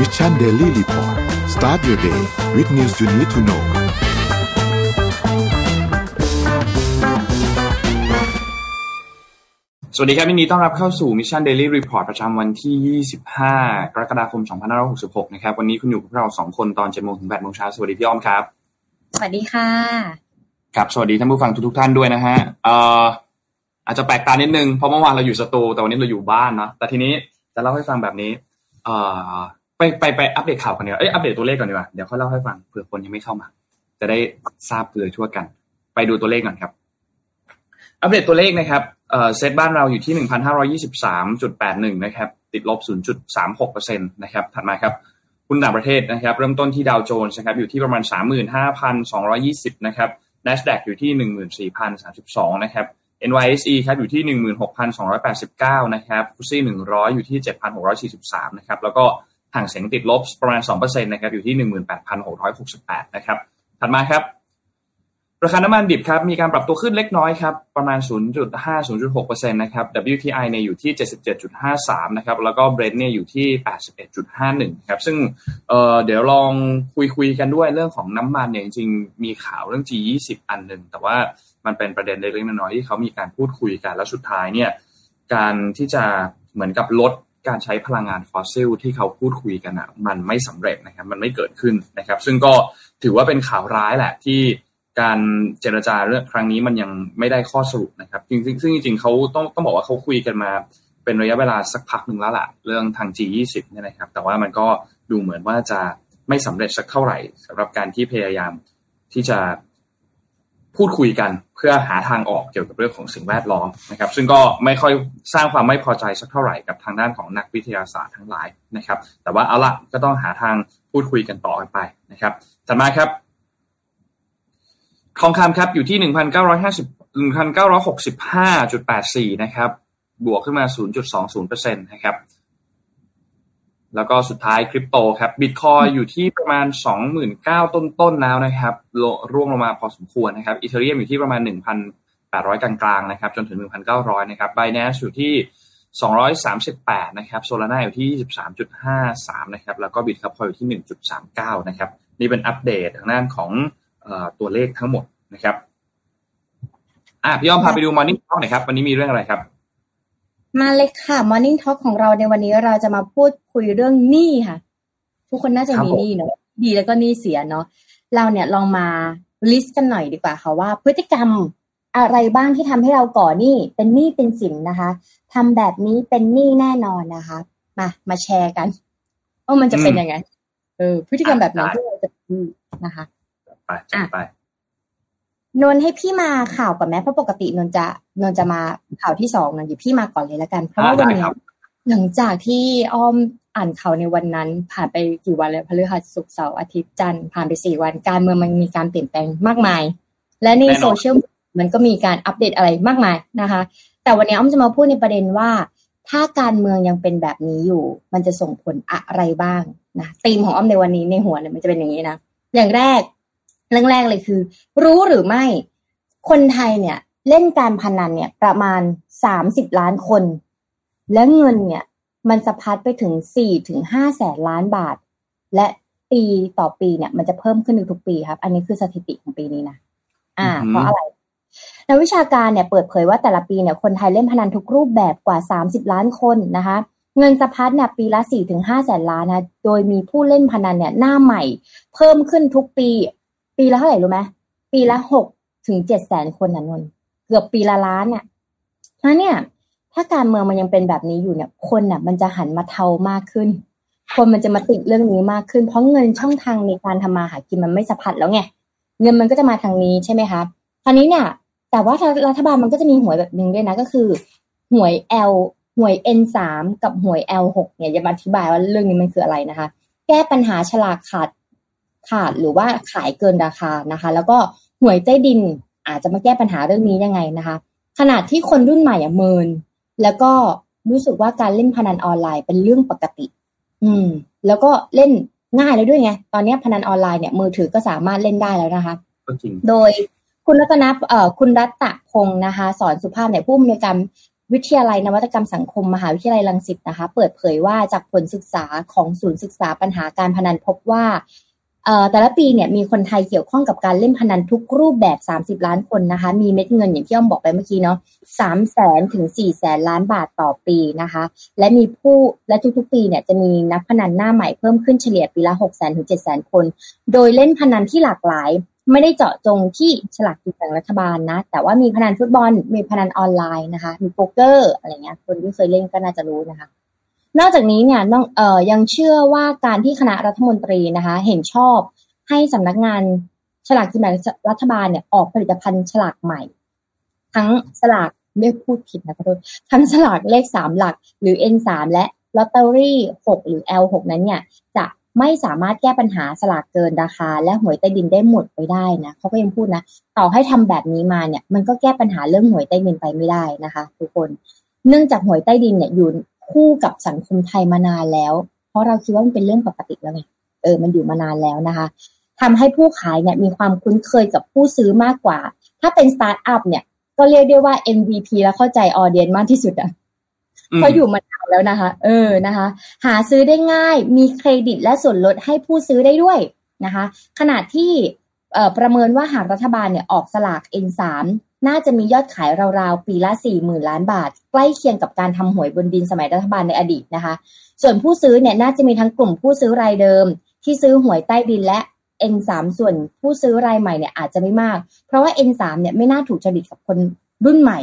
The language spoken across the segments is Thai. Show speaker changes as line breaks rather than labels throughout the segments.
Mission Daily Report start your day with news you need to know
สวัสดีครับยินดีต้อนรับเข้าสู่ Mission Daily Report ประจำวันที่ 25 กรกฎาคม 2566 นะครับ วันนี้คุณอยู่กับเรา 2 คนตอน7โมงถึง8โมงเช้า สวัสดีพี่อ้อมครับ
สวัสดีค่ะ
ครับสวัสดีท่านผู้ฟังทุกๆท่านด้วยนะฮะเอ่ออาจจะแปลกตานิดนึง เพราะเมื่อวานเราอยู่สตู แต่วันนี้เราอยู่บ้านเนาะ แต่ทีนี้จะเล่าให้ฟังแบบนี้ เอ่อ ไปไปไปอัปเดตข่าวกันดีกว่าเอ้ยอัปเดตตัวเลขก่อนดีกว่าเดี๋ยวค่อยเล่าให้ฟังเผื่อคนยังไม่เข้ามา จะได้ทราบเลยทั่วกัน ไปดูตัวเลขก่อนครับ อัปเดตตัวเลขนะครับเอ่อเซตบ้านเราอยู่ที่1,523.81นห้ารอยี่สิบสามจุดแปดหนึ่งนะครับ ติดลบ0.36%นต์นะครับถัดมาครับหุ้นต่างประเทศนะครับ เริ่มต้นที่ดาวโจนส์นะครับอยู่ที่ประมาณ 35,220 นะครับ NASDAQ อยู่ที่ 14,032 นะครับ NYSE ครับอยู่ที่ 16,289 นะครับฟุตซี่100 อยู่ที่ 7,643 นะครับ แล้วก็ ห่างเสียงติดลบประมาณ2%นะครับอยู่ที่ 18,668 นะครับ ถัดมาครับ ราคาน้ำมันดิบครับมีการปรับตัวขึ้นเล็กน้อยครับประมาณ 0.5-0.6%นะครับ WTI เนี่ยอยู่ที่ 77.53 นะครับ แล้วก็ Brent เนี่ยอยู่ที่ 81.51 ครับ ซึ่งเอ่อเดี๋ยวลองคุยคุยกันด้วยเรื่องของน้ำมันเนี่ยจริงๆมีข่าวเรื่อง G20 อันหนึ่งแต่ว่ามันเป็นประเด็นเล็กๆน้อยๆที่เขามีการพูดคุยกันแล้วสุดท้ายเนี่ยการที่จะเหมือนกับลด การใช้พลังงานฟอสซิลที่เขาพูดคุยกันอะมันไม่สำเร็จนะครับมันไม่เกิดขึ้นนะครับ ซึ่งก็ถือว่าเป็นข่าวร้ายแหละที่การเจรจาเรื่องครั้งนี้มันยังไม่ได้ข้อสรุปนะครับจริงๆซึ่งจริงๆเขาต้องต้องบอกว่าเขาคุยกันมาเป็นระยะเวลาสักพักหนึ่งแล้วล่ะเรื่องทาง G20 เนี่ยนะครับ แต่ว่ามันก็ดูเหมือนว่าจะไม่สำเร็จสักเท่าไหร่สำหรับการที่พยายามที่จะ พูดคุยกันเพื่อหาทางออกเกี่ยวกับเรื่องของสิ่งแวดล้อมนะครับ ซึ่งก็ไม่ค่อยสร้างความไม่พอใจสักเท่าไหร่กับทางด้านของนักวิทยาศาสตร์ทั้งหลายนะครับ แต่ว่าเอาละก็ต้องหาทางพูดคุยกันต่อไปนะครับถัดมาครับ ทองคำครับอยู่ที่หนึ่งพันเก้าร้อยห้าสิบหนึ่งพันเก้าร้อยหกสิบห้าจุดแปดสี่นะครับ บวกขึ้นมาศูนย์จุดสองศูนย์เปอร์เซ็นต์นะครับ แล้วก็สุดท้ายคริปโตครับบิตคอยน์อยู่ที่ประมาณสองหมื่นเก้าต้นๆแล้วนะครับร่วงลงมาพอสมควรนะครับ Ethereum อยู่ที่ประมาณหนึ่งพันแปดร้อยกลางๆนะครับจนถึงหนึ่งพันเก้าร้อยนะครับ Binance อยู่ที่สองร้อยสามสิบแปดนะครับ Solana อยู่ที่ยี่สิบสามจุดห้าสามนะครับแล้วก็ Bitkub Coin อยู่ที่หนึ่งจุดสามเก้านะครับนี่เป็นอัปเดตทางด้านของตัวเลขทั้งหมดนะครับอะพี่อ้อมพาไปดู Morning Talk หน่อยครับวันนี้มีเรื่องอะไรครับ
มาเลยค่ะ Morning Talk ของเราในวันนี้เราจะมาพูดคุยเรื่องหนี้ค่ะ ทุกคนน่าจะมีหนี้เนาะดีแล้วก็หนี้เสียเนาะเราเนี่ยลองมาลิสต์กันหน่อยดีกว่าค่ะว่า พฤติกรรมอะไรบ้างที่ทำให้เราก่อหนี้เป็นหนี้เป็นสินนะคะทำแบบนี้เป็นหนี้แน่นอนนะคะ มามาแชร์กันว่ามันจะเป็นยังไงเออพฤติกรรมแบบไหนที่เราจะหนี้นะคะ
ไปจัดไป
นนให้พี่มาข่าวก่อนไหมเพราะปกตินนจะนนจะมาข่าวที่สองนนอยู่พี่มาก่อนเลยแล้วกัน เพราะว่าวันนี้หลังจากที่อ้อมอ่านข่าวในวันนั้น ผ่านไปกี่วันแล้วพฤหัสศุกร์เสาร์อาทิตย์จันทร์ผ่านไปสี่วันการเมืองมันมีการเปลี่ยนแปลงมากมาย และในโซเชียลมันก็มีการอัปเดตอะไรมากมายนะคะ แต่วันนี้อ้อมจะมาพูดในประเด็นว่า ถ้าการเมืองยังเป็นแบบนี้อยู่ มันจะส่งผลอะไรบ้างนะธีมของอ้อมในวันนี้ในหัวเนี่ยมันจะเป็นอย่างนี้นะอย่างแรก เรื่องแรกเลยคือ รู้หรือไม่ คนไทยเนี่ย เล่นการพนันเนี่ย ประมาณสามสิบล้านคน และเงินเนี่ย มันสะพัดไปถึงสี่ถึงห้าแสนล้านบาท และปีต่อปีเนี่ย มันจะเพิ่มขึ้นทุกปีครับ อันนี้คือสถิติของปีนี้นะอ่า เพราะอะไรนักวิชาการเนี่ยเปิดเผยว่าแต่ละปีเนี่ยคนไทยเล่นพนันทุกรูปแบบกว่าสามสิบล้านคนนะคะ เงินสะพัดเนี่ยปีละสี่ถึงห้าแสนล้านนะ โดยมีผู้เล่นพนันเนี่ยหน้าใหม่ เพิ่มขึ้นทุกปี ปีละเท่าไหร่รู้ไหมปีละหกถึงเจ็ดแสนคนนะนนเกือบปีละล้านเนี่ยเพราะเนี่ย ถ้าการเมืองมันยังเป็นแบบนี้อยู่เนี่ย คนน่ะ มันจะหันมาเทามากขึ้น คนมันจะมาติดเรื่องนี้มากขึ้น เพราะเงินช่องทางในการทำมาหากินมันไม่สะพัดแล้วไงเงินมันก็จะมาทางนี้ใช่ไหมคะคราวนี้เนี่ย แต่ว่ารัฐบาลมันก็จะมีหวยแบบหนึ่งด้วยนะก็คือหวย L หวย N สามกับหวย L หกเนี่ยจะมาอธิบายว่าเรื่องนี้มันคืออะไรนะคะ แก้ปัญหาฉลากขาด ขาดหรือว่าขายเกินราคานะคะ แล้วก็หวยใต้ดินอาจจะมาแก้ปัญหาเรื่องนี้ยังไงนะคะ ขนาดที่คนรุ่นใหม่อะเมิน แล้วก็รู้สึกว่าการเล่นพนันออนไลน์เป็นเรื่องปกติ อืม แล้วก็เล่นง่ายแล้วด้วยไง ตอนนี้พนันออนไลน์เนี่ยมือถือก็สามารถเล่นได้แล้วนะคะโดยคุณรัตนเอ่อคุณรัตตะพงศ์นะคะ สอนสุภาพเนี่ยผู้อำนวยการวิทยาลัยนวัตกรรมสังคมมหาวิทยาลัยรังสิตนะคะ เปิดเผยว่าจากผลศึกษาของศูนย์ศึกษาปัญหาการพนันพบว่า แต่ละปีเนี่ยมีคนไทยเกี่ยวข้องกับการเล่นพนันทุกรูปแบบ 30 ล้านคนนะคะ มีเม็ดเงินอย่างที่อ้อมบอกไปเมื่อกี้เนาะสามแสนถึงสี่แสนล้านบาทต่อปีนะคะ และมีผู้และทุกๆ ปีเนี่ยจะมีนักพนันหน้าใหม่เพิ่มขึ้นเฉลี่ยปีละ6แสนถึง7แสนคน โดยเล่นพนันที่หลากหลาย ไม่ได้เจาะจงที่ฉลากกินแบ่งรัฐบาลนะ แต่ว่ามีพนันฟุตบอล มีพนันออนไลน์นะคะ มีโป๊กเกอร์อะไรเงี้ยคนที่เคยเล่นก็น่าจะรู้นะคะ นอกจากนี้เนี่ยน้องเอ่อยังเชื่อว่าการที่คณะรัฐมนตรีนะคะ เห็นชอบให้สำนักงานฉลากกินแบ่งรัฐบาลเนี่ยออกผลิตภัณฑ์ฉลากใหม่ ทั้งสลากเรียกพูดผิดนะขอโทษทั้งสลากเลขสามหลัก หรือ N สามและลอตเตอรี่หกหรือ L หกนั้นเนี่ย จะไม่สามารถแก้ปัญหาสลากเกินราคา และหวยใต้ดินได้หมดไปได้นะเขาก็ยังพูดนะ ต่อให้ทำแบบนี้มาเนี่ย มันก็แก้ปัญหาเรื่องหวยใต้ดินไปไม่ได้นะคะ ทุกคน เนื่องจากหวยใต้ดินเนี่ยอยู่ คู่กับสังคมไทยมานานแล้ว เพราะเราคิดว่ามันเป็นเรื่องปกติแล้วไงเออ มันอยู่มานานแล้วนะคะทำให้ผู้ขายเนี่ยมีความคุ้นเคยกับผู้ซื้อมากกว่า ถ้าเป็นสตาร์ทอัพเนี่ย ก็เรียกได้ว่า MVP แล้วเข้าใจ audience มากที่สุดอะเพราะอยู่มานานแล้วนะคะ เออนะคะ หาซื้อได้ง่าย มีเครดิตและส่วนลดให้ผู้ซื้อได้ด้วยนะคะ ขณะที่ประเมินว่าหากรัฐบาลเนี่ยออกสลาก N3 น่าจะมียอดขายราวๆ ปีละ 40,000 ล้านบาท ใกล้เคียงกับการทำหวยบนดินสมัยรัฐบาลในอดีตนะคะ ส่วนผู้ซื้อเนี่ยน่าจะมีทั้งกลุ่มผู้ซื้อรายเดิม ที่ซื้อหวยใต้ดินและ N3 ส่วนผู้ซื้อรายใหม่เนี่ยอาจจะไม่มาก เพราะว่า N3 เนี่ยไม่น่าถูกจริตกับคนรุ่นใหม่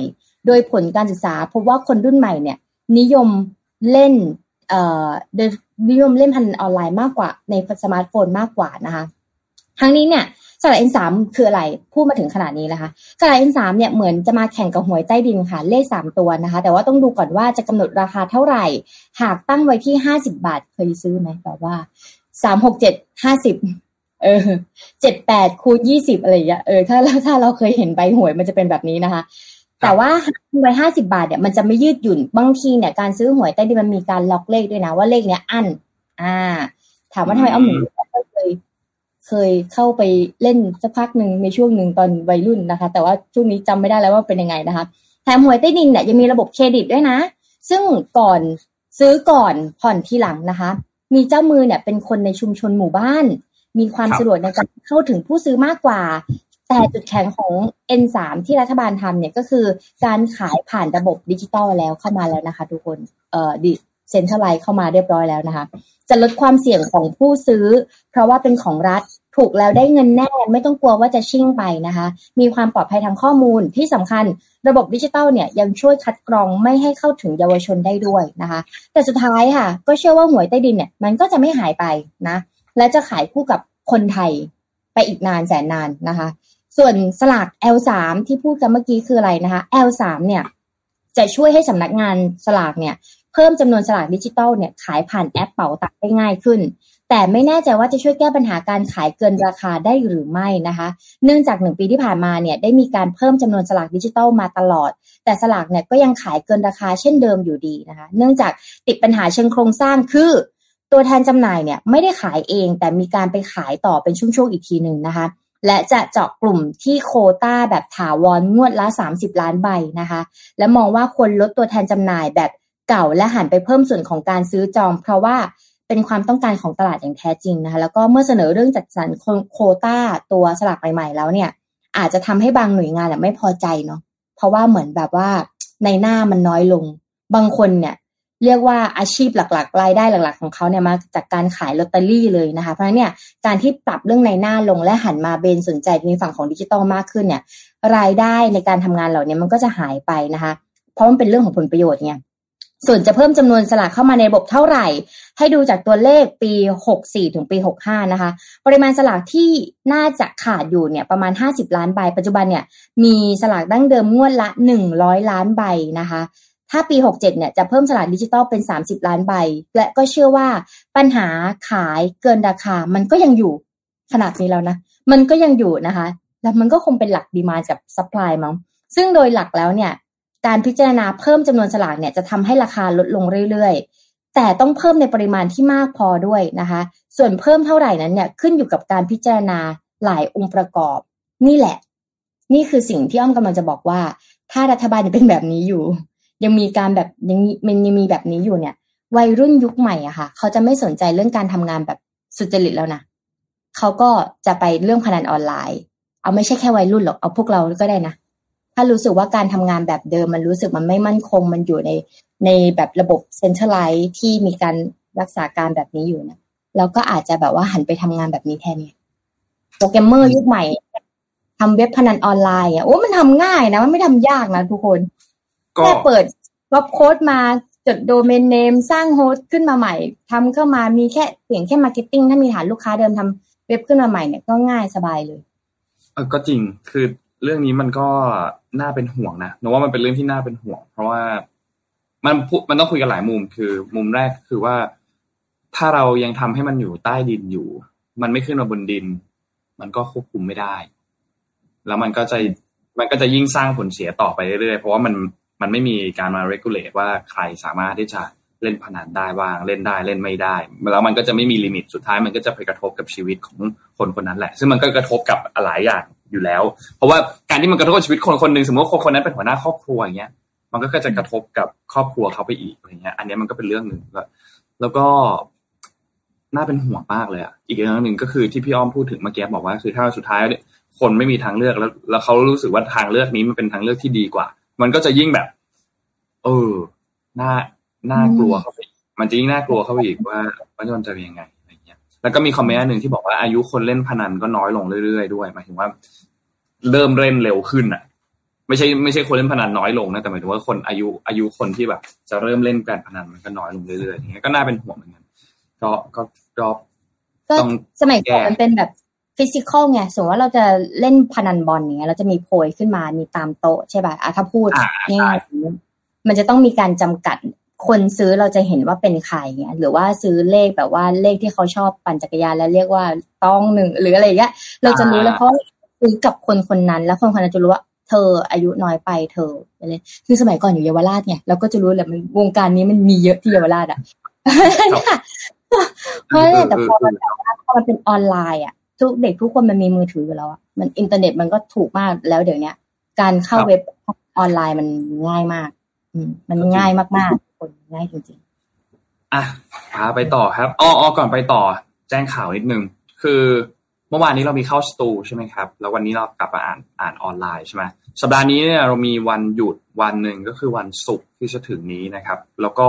โดยผลการศึกษาพบว่าคนรุ่นใหม่เนี่ยนิยมเล่นเอ่อนิยมเล่นพนันออนไลน์มากกว่าในสมาร์ทโฟนมากกว่านะคะทั้งนี้เนี่ย สลาก N3 คืออะไร พูดมาถึงขนาดนี้นะคะสลาก N3 เนี่ยเหมือนจะมาแข่งกับหวยใต้ดินค่ะ เลขสามตัวนะคะ แต่ว่าต้องดูก่อนว่าจะกำหนดราคาเท่าไหร่ หากตั้งไว้ที่ห้าสิบาทเคยซื้อไหมแบบว่าสามหกเจ็ดห้าสิบเออเจ็ดแปดคูณยี่สิบอะไรอย่างเงี้ยเออถ้าถ้าเราเคยเห็นใบหวยมันจะเป็นแบบนี้นะคะ แต่ว่าใบห้าสิบาทเนี่ยมันจะไม่ยืดหยุ่นบางทีเนี่ยการซื้อหวยใต้ดินมันมีการล็อกเลขด้วยนะว่าเลขเนี้ยอัน อ่า ถามว่าทำไมเอ้อมถึงเคย เคยเข้าไปเล่นสักพักหนึ่งในช่วงหนึ่งตอนวัยรุ่นนะคะ แต่ว่าช่วงนี้จำไม่ได้แล้วว่าเป็นยังไงนะคะแถมหวยใต้ดินเนี่ยยังมีระบบเครดิตด้วยนะ ซึ่งก่อนซื้อก่อนผ่อนทีหลังนะคะ มีเจ้ามือเนี่ยเป็นคนในชุมชนหมู่บ้าน มีความสะดวกในการเข้าถึงผู้ซื้อมากกว่า แต่จุดแข็งของ N3 ที่รัฐบาลทำเนี่ยก็คือการขายผ่านระบบดิจิตอลแล้วเข้ามาแล้วนะคะ ทุกคนเอ่อ decentralized เข้ามาเรียบร้อยแล้วนะคะ จะลดความเสี่ยงของผู้ซื้อ เพราะว่าเป็นของรัฐถูกแล้วได้เงินแน่ไม่ต้องกลัวว่าจะชิ่งไปนะคะ มีความปลอดภัยทางข้อมูลที่สำคัญ ระบบดิจิตอลเนี่ยยังช่วยคัดกรองไม่ให้เข้าถึงเยาวชนได้ด้วยนะคะ แต่สุดท้ายค่ะ ก็เชื่อว่าหวยใต้ดินเนี่ยมันก็จะไม่หายไปนะ และจะขายคู่กับคนไทยไปอีกนานแสนนานนะคะ ส่วนสลาก N3 ที่พูดกันเมื่อกี้คืออะไรนะคะ L3 เนี่ยจะช่วยให้สำนักงานสลากเนี่ย เพิ่มจำนวนสลากดิจิตอลเนี่ยขายผ่านแอปเป๋าตังได้ง่ายขึ้น แต่ไม่แน่ใจว่าจะช่วยแก้ปัญหาการขายเกินราคาได้หรือไม่นะคะ เนื่องจากหนึ่งปีที่ผ่านมาเนี่ยได้มีการเพิ่มจำนวนสลากดิจิตอลมาตลอด แต่สลากเนี่ยก็ยังขายเกินราคาเช่นเดิมอยู่ดีนะคะ เนื่องจากติดปัญหาเชิงโครงสร้างคือตัวแทนจำหน่ายเนี่ยไม่ได้ขายเอง แต่มีการไปขายต่อเป็นช่วงๆอีกทีหนึ่งนะคะและจะเจาะกลุ่มที่โคต้าแบบถาวรงวดละ 30 ล้านใบนะคะ และมองว่าควรลดตัวแทนจำหน่ายแบบ เก่าและหันไปเพิ่มส่วนของการซื้อจอง เพราะว่าเป็นความต้องการของตลาดอย่างแท้จริงนะคะ แล้วก็เมื่อเสนอเรื่องจัดสรรโคต้าตัวสลากใหม่ๆ แล้วเนี่ย อาจจะทำให้บางหน่วยงานไม่พอใจเนาะเพราะว่าเหมือนแบบว่าในหน้ามันน้อยลง บางคนเนี่ย เรียกว่าอาชีพหลักๆรายได้หลัก ๆ ของเขาเนี่ยมาจากการขายลอตเตอรี่เลยนะคะ เพราะฉะนั้นเนี่ยการที่ปรับเรื่องในหน้าลงและหันมาเบนสนใจในฝั่งของดิจิตอลมากขึ้นเนี่ย รายได้ในการทำงานเหล่านี้มันก็จะหายไปนะคะ เพราะมันเป็นเรื่องของผลประโยชน์เนี่ย ส่วนจะเพิ่มจำนวนสลากเข้ามาในระบบเท่าไหร่ ให้ดูจากตัวเลขปี 64 ถึงปี 65 นะคะ ปริมาณสลากที่น่าจะขาดอยู่เนี่ยประมาณ 50 ล้านใบ ปัจจุบันเนี่ยมีสลากดั้งเดิมงวดละ 100 ล้านใบนะคะถ้าปี 67 เนี่ยจะเพิ่มสลากดิจิตอลเป็น 30 ล้านใบ และก็เชื่อว่าปัญหาขายเกินราคา มันก็ยังอยู่ขนาดนี้แล้วนะ มันก็ยังอยู่นะคะ แล้วมันก็คงเป็นหลักดีมากับซัพพลายมั้ง ซึ่งโดยหลักแล้วเนี่ย การพิจารณาเพิ่มจำนวนสลากเนี่ยจะทำให้ราคาลดลงเรื่อยๆ แต่ต้องเพิ่มในปริมาณที่มากพอด้วยนะคะ ส่วนเพิ่มเท่าไหร่นั้นเนี่ยขึ้นอยู่กับการพิจารณาหลายองค์ประกอบ นี่แหละ นี่คือสิ่งที่อ้อมกำลังจะบอกว่า ถ้ารัฐบาลยังเป็นแบบนี้อยู่ ยังมีการแบบยังมันยังมีแบบนี้อยู่เนี่ย วัยรุ่นยุคใหม่อะค่ะ เขาจะไม่สนใจเรื่องการทำงานแบบสุจริตแล้วนะเขาก็จะไปเรื่องพนันออนไลน์ เอาไม่ใช่แค่วัยรุ่นหรอกเอาพวกเราก็ได้นะ ถ้ารู้สึกว่าการทำงานแบบเดิมมันรู้สึกมันไม่มั่นคง มันอยู่ในในแบบระบบเซ็นทรัลไลท์ที่มีการรักษาการแบบนี้อยู่นะเราก็อาจจะแบบว่าหันไปทำงานแบบนี้แทนเนี่ยโปรแกรมเมอร์ยุคใหม่ทำเว็บพนันออนไลน์อะโอ้มันทำง่ายนะ มันไม่ทำยากนะทุกคนแค่เปิดก๊อปโค้ดมาจด domain name สร้าง host ขึ้นมาใหม่ทำเข้ามามีแค่เพียงแค่ marketing ถ้ามีฐานลูกค้าเดิมทำเว็บขึ้นมาใหม่เนี่ยก็ง่ายสบายเลย
เออก็จริงคือ เรื่องนี้มันก็น่าเป็นห่วงนะนึกว่ามันเป็นเรื่องที่น่าเป็นห่วง เพราะว่ามันมันต้องคุยกันหลายมุมคือ มุมแรกคือว่าถ้าเรายังทำให้มันอยู่ใต้ดินอยู่ มันไม่ขึ้นมาบนดิน มันก็ควบคุมไม่ได้ แล้วมันก็จะมันก็จะยิ่งสร้างผลเสียต่อไปเรื่อยๆเพราะว่ามันมันไม่มีการมา regulate ว่าใครสามารถที่จะเล่นพนันได้บ้างเล่นได้เล่นไม่ได้แล้วมันก็จะไม่มีลิมิตสุดท้ายมันก็จะไปกระทบกับชีวิตของคนคนนั้นแหละ ซึ่งมันก็กระทบกับหลายอย่าง อยู่แล้ว เพราะว่าการที่มันกระทบกับชีวิตคนคนหนึ่งสมมติว่าคนคนนั้นเป็นหัวหน้าครอบครัวอย่างเงี้ย มันก็จะกระทบกับครอบครัวเขาไปอีกอะไรเงี้ย อันนี้มันก็เป็นเรื่องหนึ่งแล้วก็น่าเป็นห่วงมากเลยอะอีกเรื่องหนึ่งก็คือที่พี่อ้อมพูดถึงเมื่อกี้บอกว่าคือถ้าสุดท้ายคนไม่มีทางเลือกแล้ว แล้วเขารู้สึกว่าทางเลือกนี้มันเป็นทางเลือกที่ดีกว่า มันก็จะยิ่งแบบ เออน่าน่ากลัวเข้าไปมันจะยิ่งน่ากลัวเข้าไปอีกว่าว่ามันจะเป็นยังไง แล้วก็มีคอมเมนต์หนึ่งที่บอกว่าอายุคนเล่นพนันก็น้อยลงเรื่อยๆด้วยหมายถึงว่า เริ่มเล่นเร็วขึ้นอะ ไม่ใช่ไม่ใช่คนเล่นพนันน้อยลงนะแต่หมายถึงว่าคนอายุอายุคนที่แบบ จะเริ่มเล่นการพนันมันก็น้อยลงเรื่อยๆอย่างเงี้ยก็น่าเป็นห่วงเหมือนกันก็ก็ก็
ต้องสมัยก่อนมันเป็นแบบฟิสิกอลไงสมมติว่าเราจะเล่นพนันบอลเนี้ยเราจะมีโพยขึ้นมามีตามโต๊ะใช่ป่ะถ้าพูดง่ายมันจะต้องมีการจำกัด คนซื้อเราจะเห็นว่าเป็นใครเงี้ยหรือว่าซื้อเลขแบบว่าเลขที่เขาชอบปั่นจักรยานแล้วเรียกว่าต้องหนึ่งหรืออะไรเงี้ยเราจะรู้แล้วเพราะซื้อกับคนคนนั้น แล้วคนคนนั้นจะรู้ว่าเธออายุน้อยไปเธออะไรคือสมัยก่อนอยู่เยาวราชเนี่ยเราก็จะรู้แหละมันวงการนี้มันมีเยอะที่เยาวราชอะเพราะแต่พอมันพอมันเป็นออนไลน์อะทุกเด็กทุกคนมันมีมือถืออยู่แล้วอะมันอินเทอร์เน็ตมันก็ถูกมากแล้วเดี๋ยวนี้การเข้าเว็บออนไลน์มันง่ายมาก อืมมันง่ายมากๆ คนง่ายจริง
ๆ อะพาไปต่อครับอ๋อก่อนไปต่อ แจ้งข่าวนิดนึง คือเมื่อวานนี้เรามีเข้าสตูใช่ไหมครับ แล้ววันนี้เรากลับมาอ่านอ่านออนไลน์ใช่ไหมสัปดาห์นี้เนี่ยเรามีวันหยุดวันหนึ่งก็คือวันศุกร์ที่จะถึงนี้นะครับ แล้วก็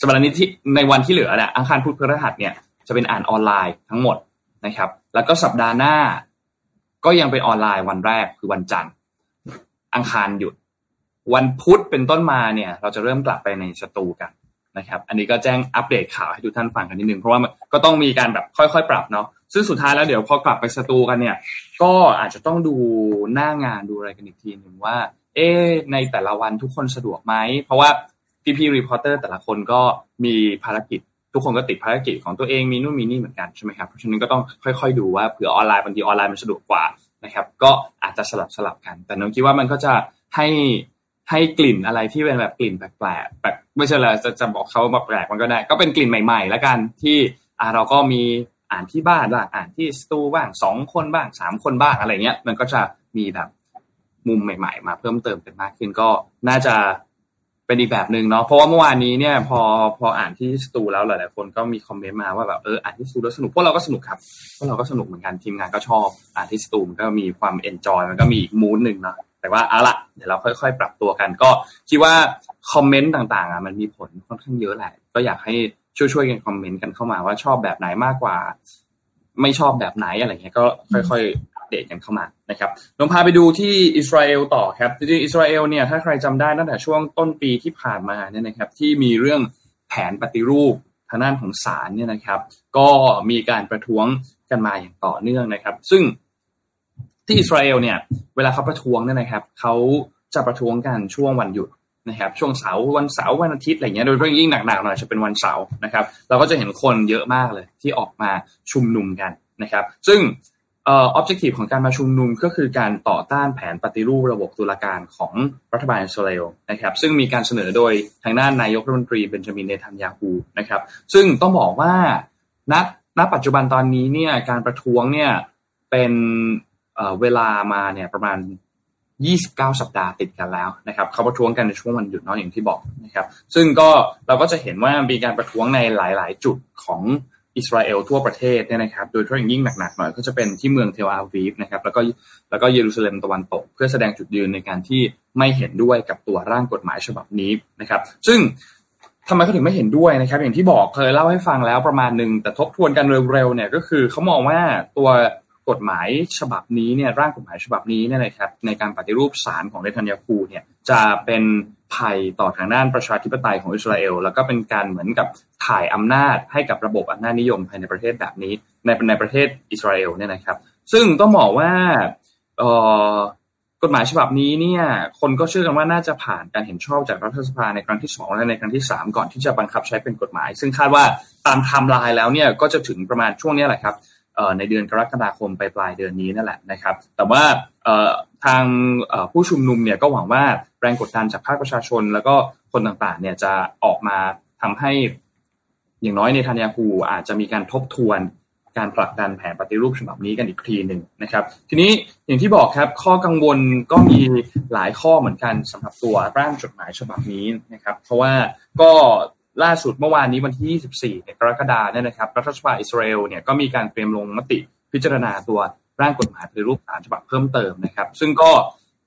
สัปดาห์นี้ที่ในวันที่เหลือเนี่ยอังคารพุธพฤหัสเนี่ยจะเป็นอ่านออนไลน์ทั้งหมดนะครับ แล้วก็สัปดาห์หน้า ก็ยังเป็นออนไลน์วันแรกคือวันจันทร์ อังคารหยุด วันพุธเป็นต้นมาเนี่ย เราจะเริ่มกลับไปในสตูกันนะครับ อันนี้ก็แจ้งอัปเดตข่าวให้ทุกท่านฟังกันนิดนึง เพราะว่าก็ต้องมีการแบบค่อยๆ ปรับเนาะ ซึ่งสุดท้ายแล้วเดี๋ยวพอกลับไปสตูกันเนี่ย ก็อาจจะต้องดูหน้างานดูอะไรกันอีกทีหนึ่งว่า เอ๊ในแต่ละวันทุกคนสะดวกไหม เพราะว่าพี่ๆ reporter แต่ละคนก็มีภารกิจ ทุกคนก็ติดภารกิจของตัวเองมีนู่นมีนี่เหมือนกันใช่ไหมครับเพราะฉะนั้นก็ต้องค่อย ๆ ดูว่าเผื่อออนไลน์บางทีออนไลน์มันสะดวกกว่านะครับ ก็อาจจะสลับสลับกัน แต่น้องคิดว่ามันก็จะให้ ให้กลิ่นอะไรที่เป็นแบบกลิ่นแปลกๆแบบไม่ใช่เลยจะจะบอกเขามาแปลกมันก็ได้ ก็เป็นกลิ่นใหม่ๆแล้วกันที่อ่าเราก็มีอ่านที่บ้านบ้างอ่านที่สตูบ้างสองคนบ้างสามคนบ้างอะไรเงี้ย มันก็จะมีแบบมุมใหม่ ๆ มาเพิ่มเติมกันมากขึ้นก็น่าจะเป็นอีกแบบหนึ่งเนาะเพราะว่าเมื่อวานนี้เนี่ย พอพออ่านที่สตูแล้วหลายๆคนก็มีคอมเมนต์มาว่าแบบเอออ่านที่สตูแล้วสนุกพวกเราก็สนุกครับพวกเราก็สนุกเหมือนกันทีมงานก็ชอบอ่านที่สตูมันก็มีความเอนจอยมันก็มีอีกมูดหนึ่งเนาะ แต่ว่าเอาละเดี๋ยวเราค่อยๆ ปรับตัวกัน ก็คิดว่าคอมเมนต์ต่างๆอะมันมีผลค่อนข้างเยอะแหละ ก็อยากให้ช่วยๆกันคอมเมนต์กันเข้ามาว่าชอบแบบไหนมากกว่า ไม่ชอบแบบไหนอะไรเงี้ยก็ค่อยๆอัปเดตกันเข้ามานะครับลองพาไปดูที่อิสราเอลต่อครับจริงๆอิสราเอลเนี่ยถ้าใครจำได้ตั้งแต่ช่วงต้นปีที่ผ่านมาเนี่ยนะครับ ที่มีเรื่องแผนปฏิรูปทางด้านของศาลเนี่ยนะครับ ก็มีการประท้วงกันมาอย่างต่อเนื่องนะครับ ซึ่ง ที่อิสราเอลเนี่ยเวลาเขาประท้วงเนี่ยนะครับเขาจะประท้วงกันช่วงวันหยุดนะครับช่วงเสาร์วันเสาร์วันอาทิตย์อะไรเงี้ยโดยเฉพาะยิ่งหนักๆหน่อยจะเป็นวันเสาร์นะครับ เราก็จะเห็นคนเยอะมากเลยที่ออกมาชุมนุมกันนะครับ ซึ่งเอ่อ objective ของการมาชุมนุมก็คือการต่อต้านแผนปฏิรูประบบตุลาการของรัฐบาลอิสราเอลนะครับ ซึ่งมีการเสนอโดยทางด้านนายกรัฐมนตรีเบนจามินเนทันยาฮูนะครับ ซึ่งต้องบอกว่าณณปัจจุบันตอนนี้เนี่ยการประท้วงเนี่ยเป็น เวลามาเนี่ยประมาณ 29 สัปดาห์ติดกันแล้วนะครับเขาประท้วงกันในช่วงวันหยุดนอกอย่างที่บอกนะครับซึ่งก็เราก็จะเห็นว่ามีการประท้วงในหลาย ๆ จุดของอิสราเอลทั่วประเทศเนี่ยนะครับโดยเฉพาะอย่างยิ่งหนักๆหน่อยก็จะเป็นที่เมืองเทลอาวีฟนะครับแล้วก็แล้วก็เยรูซาเล็มตะวันตก เพื่อแสดงจุดยืนในการที่ไม่เห็นด้วยกับตัวร่างกฎหมายฉบับนี้นะครับ ซึ่งทำไมเขาถึงไม่เห็นด้วยนะครับ อย่างที่บอกเคยเล่าให้ฟังแล้วประมาณหนึ่งแต่ทบทวนกันเร็วๆเนี่ยก็คือเขามองว่าตัว กฎหมายฉบับนี้เนี่ยร่างกฎหมายฉบับนี้เนี่ยนะครับในการปฏิรูปศาลของเนทันยาคูเนี่ยจะเป็นภัยต่อทางด้านประชาธิปไตยของอิสราเอล แล้วก็เป็นการเหมือนกับถ่ายอำนาจให้กับระบบอำนาจนิยมภายในประเทศแบบนี้ ในในประเทศอิสราเอลเนี่ยนะครับ ซึ่งต้องบอกว่าเออกฎหมายฉบับนี้เนี่ยคนก็เชื่อกันว่าน่าจะผ่านการเห็นชอบจากรัฐสภาในครั้งที่ 2 และในครั้งที่ 3 ก่อนที่จะบังคับใช้เป็นกฎหมาย ซึ่งคาดว่าตามไทม์ไลน์แล้วเนี่ยก็จะถึงประมาณช่วงนี้แหละครับ ในเดือนกรกฎาคมไปปลายเดือนนี้นั่นแหละนะครับ แต่ว่าทางผู้ชุมนุมเนี่ยก็หวังว่าแรงกดดันจากภาคประชาชน แล้วก็คนต่างๆเนี่ยจะออกมาทำให้อย่างน้อยในทันยาคูอาจจะมีการทบทวนการผลักดันแผนปฏิรูปฉบับนี้กันอีกทีหนึ่งนะครับ ทีนี้อย่างที่บอกครับข้อกังวลก็มีหลายข้อเหมือนกันสำหรับตัวร่างจดหมายฉบับนี้นะครับ เพราะว่าก็ ล่าสุดเมื่อวานนี้วันที่ 24กรกฎาคมเนี่ยนะครับรัฐสภาอิสราเอลเนี่ยก็มีการเตรียมลงมติพิจารณาตัวร่างกฎหมายปฏิรูปศาลฉบับเพิ่มเติมนะครับ ซึ่งก็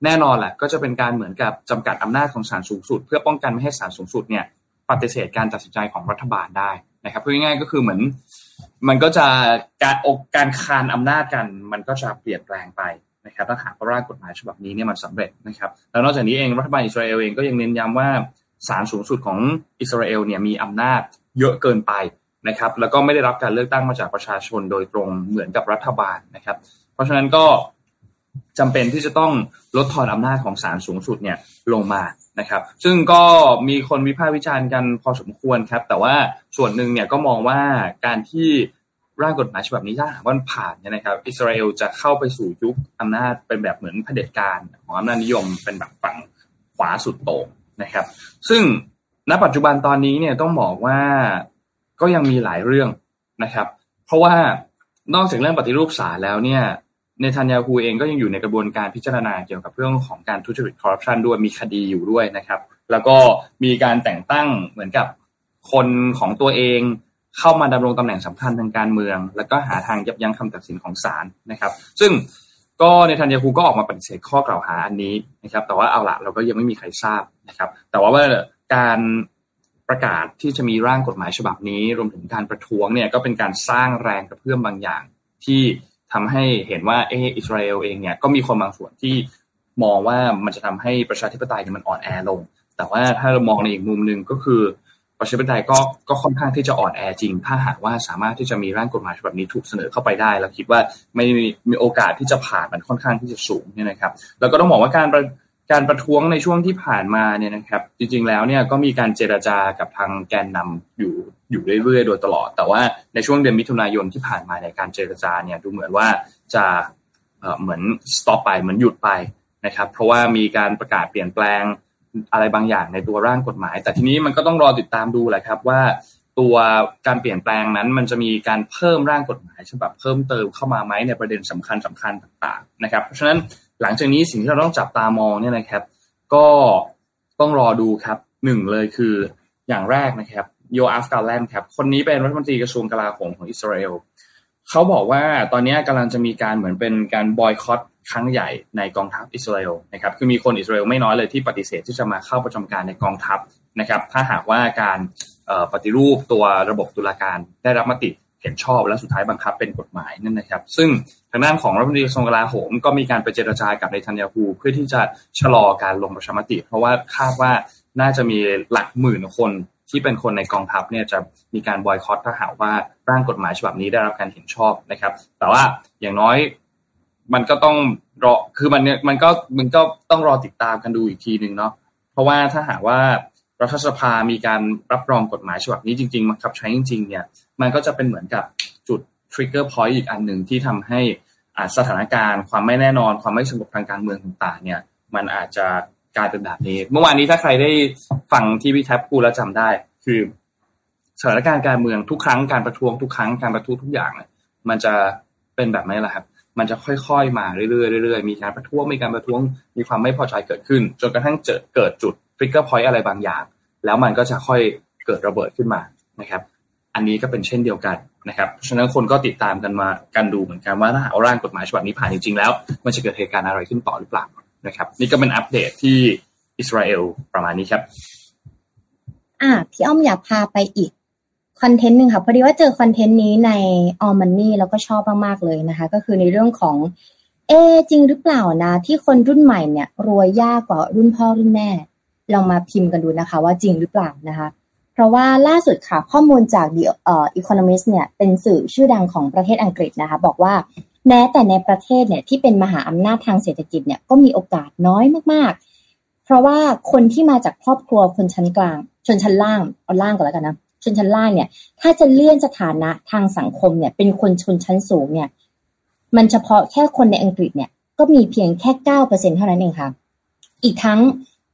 แน่นอนแหละก็จะเป็นการเหมือนกับจำกัดอำนาจของศาลสูงสุด เพื่อป้องกันไม่ให้ศาลสูงสุดเนี่ยปฏิเสธการตัดสินใจของรัฐบาลได้นะครับเพื่อง่ายๆก็คือเหมือน มันก็จะการอกการคานอำนาจกัน มันก็จะเปลี่ยนแปลงไปนะครับถ้าหากร่างกฎหมายฉบับนี้เนี่ยมันสำเร็จนะครับแล้วนอกจากนี้เองรัฐบาลอิสราเอลเองก็ยังเน้นย้ำว่า ศาลสูงสุดของอิสราเอลเนี่ยมีอำนาจเยอะเกินไปนะครับ แล้วก็ไม่ได้รับการเลือกตั้งมาจากประชาชนโดยตรงเหมือนกับรัฐบาลนะครับ เพราะฉะนั้นก็จำเป็นที่จะต้องลดทอนอำนาจของศาลสูงสุดเนี่ยลงมานะครับ ซึ่งก็มีคนวิพากษ์วิจารณ์กันพอสมควรครับ แต่ว่าส่วนหนึ่งเนี่ยก็มองว่าการที่ร่างกฎหมายฉบับนี้ถ้าหากว่าผ่านเนี่ยนะครับ อิสราเอลจะเข้าไปสู่ยุคอำนาจเป็นแบบเหมือนเผด็จการของอำนาจนิยมเป็นแบบฝั่งขวาสุดโต่ง นะครับ ซึ่งณปัจจุบันตอนนี้เนี่ยต้องบอกว่าก็ยังมีหลายเรื่องนะครับ เพราะว่านอกจากเรื่องปฏิรูปศาลแล้วเนี่ยเนทันยาฮูเองก็ยังอยู่ในกระบวนการพิจารณาเกี่ยวกับเรื่องของการทุจริตคอร์รัปชันด้วยมีคดีอยู่ด้วยนะครับ แล้วก็มีการแต่งตั้งเหมือนกับคนของตัวเองเข้ามาดำรงตำแหน่งสำคัญทางการเมือง แล้วก็หาทางยับยั้งคำตัดสินของศาลนะครับ ซึ่ง ก็ในทันยาคูก็ออกมาปฏิเสธข้อกล่าวหาอันนี้นะครับ แต่ว่าเอาละเราก็ยังไม่มีใครทราบนะครับ แต่ว่าว่าการประกาศที่จะมีร่างกฎหมายฉบับนี้รวมถึงการประท้วงเนี่ยก็เป็นการสร้างแรงกระเพื่อมบางอย่าง ที่ทำให้เห็นว่าเอออิสราเอลเองเนี่ยก็มีคนบางส่วนที่มองว่ามันจะทำให้ประชาธิปไตยเนี่ยมันอ่อนแอลง แต่ว่าถ้าเรามองในอีกมุมหนึ่งก็คือ ประชาธิปไตยก็ก็ค่อนข้างที่จะอ่อนแอจริง ถ้าหากว่าสามารถที่จะมีร่างกฎหมายฉบับนี้ถูกเสนอเข้าไปได้เราคิดว่าไม่มีมีโอกาสที่จะผ่านมันค่อนข้างที่จะสูงเนี่ยนะครับ แล้วก็ต้องบอกว่าการประการประท้วงในช่วงที่ผ่านมาเนี่ยนะครับ จริง ๆ แล้วเนี่ยก็มีการเจรจากับทางแกนนำอยู่อยู่เรื่อยๆ โดยตลอด แต่ว่าในช่วงเดือนมิถุนายนที่ผ่านมาในการเจรจาเนี่ยดูเหมือนว่าจะเหมือนสต็อปไปเหมือนหยุดไปนะครับ เพราะว่ามีการประกาศเปลี่ยนแปลง อะไรบางอย่างในตัวร่างกฎหมาย แต่ทีนี้มันก็ต้องรอติดตามดูแหละครับว่าตัวการเปลี่ยนแปลงนั้น มันจะมีการเพิ่มร่างกฎหมายฉบับเพิ่มเติมเข้ามาไหมในประเด็นสำคัญสำคัญต่างๆนะครับเพราะฉะนั้นหลังจากนี้สิ่งที่เราต้องจับตามองเนี่ยนะครับ ก็ต้องรอดูครับหนึ่งเลยคืออย่างแรกนะครับโยอาฟกาแลนครับคนนี้เป็นรัฐมนตรีกระทรวงกลาโหมของอิสราเอล เขาบอกว่าตอนนี้กำลังจะมีการเหมือนเป็นการบอยคอตครั้งใหญ่ในกองทัพอิสราเอลนะครับคือมีคนอิสราเอลไม่น้อยเลยที่ปฏิเสธที่จะมาเข้าประจำการในกองทัพนะครับ ถ้าหากว่าการปฏิรูปตัวระบบตุลาการได้รับมติเห็นชอบและสุดท้ายบังคับเป็นกฎหมายนั่นนะครับ ซึ่งทางด้านของรัฐมนตรีกระทรวงกลาโหมก็มีการไปเจรจากับในทันยาฮูเพื่อที่จะชะลอการลงประชามติ เพราะว่าคาดว่าน่าจะมีหลักหมื่นคน ที่เป็นคนในกองทัพเนี่ยจะมีการบอยคอตถ้าหากว่าร่างกฎหมายฉบับนี้ได้รับการเห็นชอบนะครับ แต่ว่าอย่างน้อยมันก็ต้องรอคือมันเนี่ยมันก็มันก็ต้องรอติดตามกันดูอีกทีหนึ่งเนาะเพราะว่าถ้าหากว่ารัฐสภามีการรับรองกฎหมายฉบับนี้จริงๆบังคับใช้จริง ๆ เนี่ย มันก็จะเป็นเหมือนกับจุด trigger point อีกอันหนึ่งที่ทำให้สถานการณ์ ความไม่แน่นอน ความไม่สงบทางการเมืองต่างๆเนี่ย มันอาจจะ กลายเป็นแบบนี้ เมื่อวานนี้ถ้าใครได้ฟังที่พี่แท็บพูดแล้วจำได้ คือสถานการณ์การเมืองทุกครั้งการประท้วงทุกครั้งการประท้วงทุกอย่างเนี่ยมันจะเป็นแบบนี้แหละครับ มันจะค่อยๆมาเรื่อยๆเรื่อยๆมีการประท้วงมีการประท้วงมีความไม่พอใจเกิดขึ้น จนกระทั่งเจอเกิดจุดทริกเกอร์พอยต์อะไรบางอย่าง แล้วมันก็จะค่อยเกิดระเบิดขึ้นมานะครับ อันนี้ก็เป็นเช่นเดียวกันนะครับเพราะฉะนั้นคนก็ติดตามกันมากันดูเหมือนกันว่าถ้าเอาร่างกฎหมายฉบับนี้ผ่านจริงๆแล้ว มันจะเกิดเหตุการณ์อะไรขึ้นต่อหรือเปล่า นะครับ นี่ก็เป็นอัปเดตที่อิสราเอลประมาณนี้ครับ
อ่าพี่อ้อมอยากพาไปอีกคอนเทนต์หนึ่งค่ะพอดีว่าเจอคอนเทนต์นี้ในออมมันนี่แล้วก็ชอบมากๆเลยนะคะ ก็คือในเรื่องของ เอจริงหรือเปล่านะ ที่คนรุ่นใหม่เนี่ย รวยยากกว่ารุ่นพ่อรุ่นแม่ลองมาพิมพ์กันดูนะคะ ว่าจริงหรือเปล่านะคะ เพราะว่าล่าสุดค่ะ ข้อมูลจาก The เอ่อ Economist เนี่ยเป็นสื่อชื่อดังของประเทศอังกฤษนะคะ บอกว่า แม้แต่ในประเทศเนี่ยที่เป็นมหาอำนาจทางเศรษฐกิจเนี่ยก็มีโอกาสน้อยมากๆ เพราะว่าคนที่มาจากครอบครัวคนชั้นกลาง ชนชั้นล่างเอาล่างก่อนแล้วกันนะชนชั้นล่างเนี่ย ถ้าจะเลื่อนสถานะทางสังคมเนี่ย เป็นคนชนชั้นสูงเนี่ย มันเฉพาะแค่คนในอังกฤษเนี่ย ก็มีเพียงแค่เก้าเปอร์เซ็นเท่านั้นเองค่ะ อีกทั้ง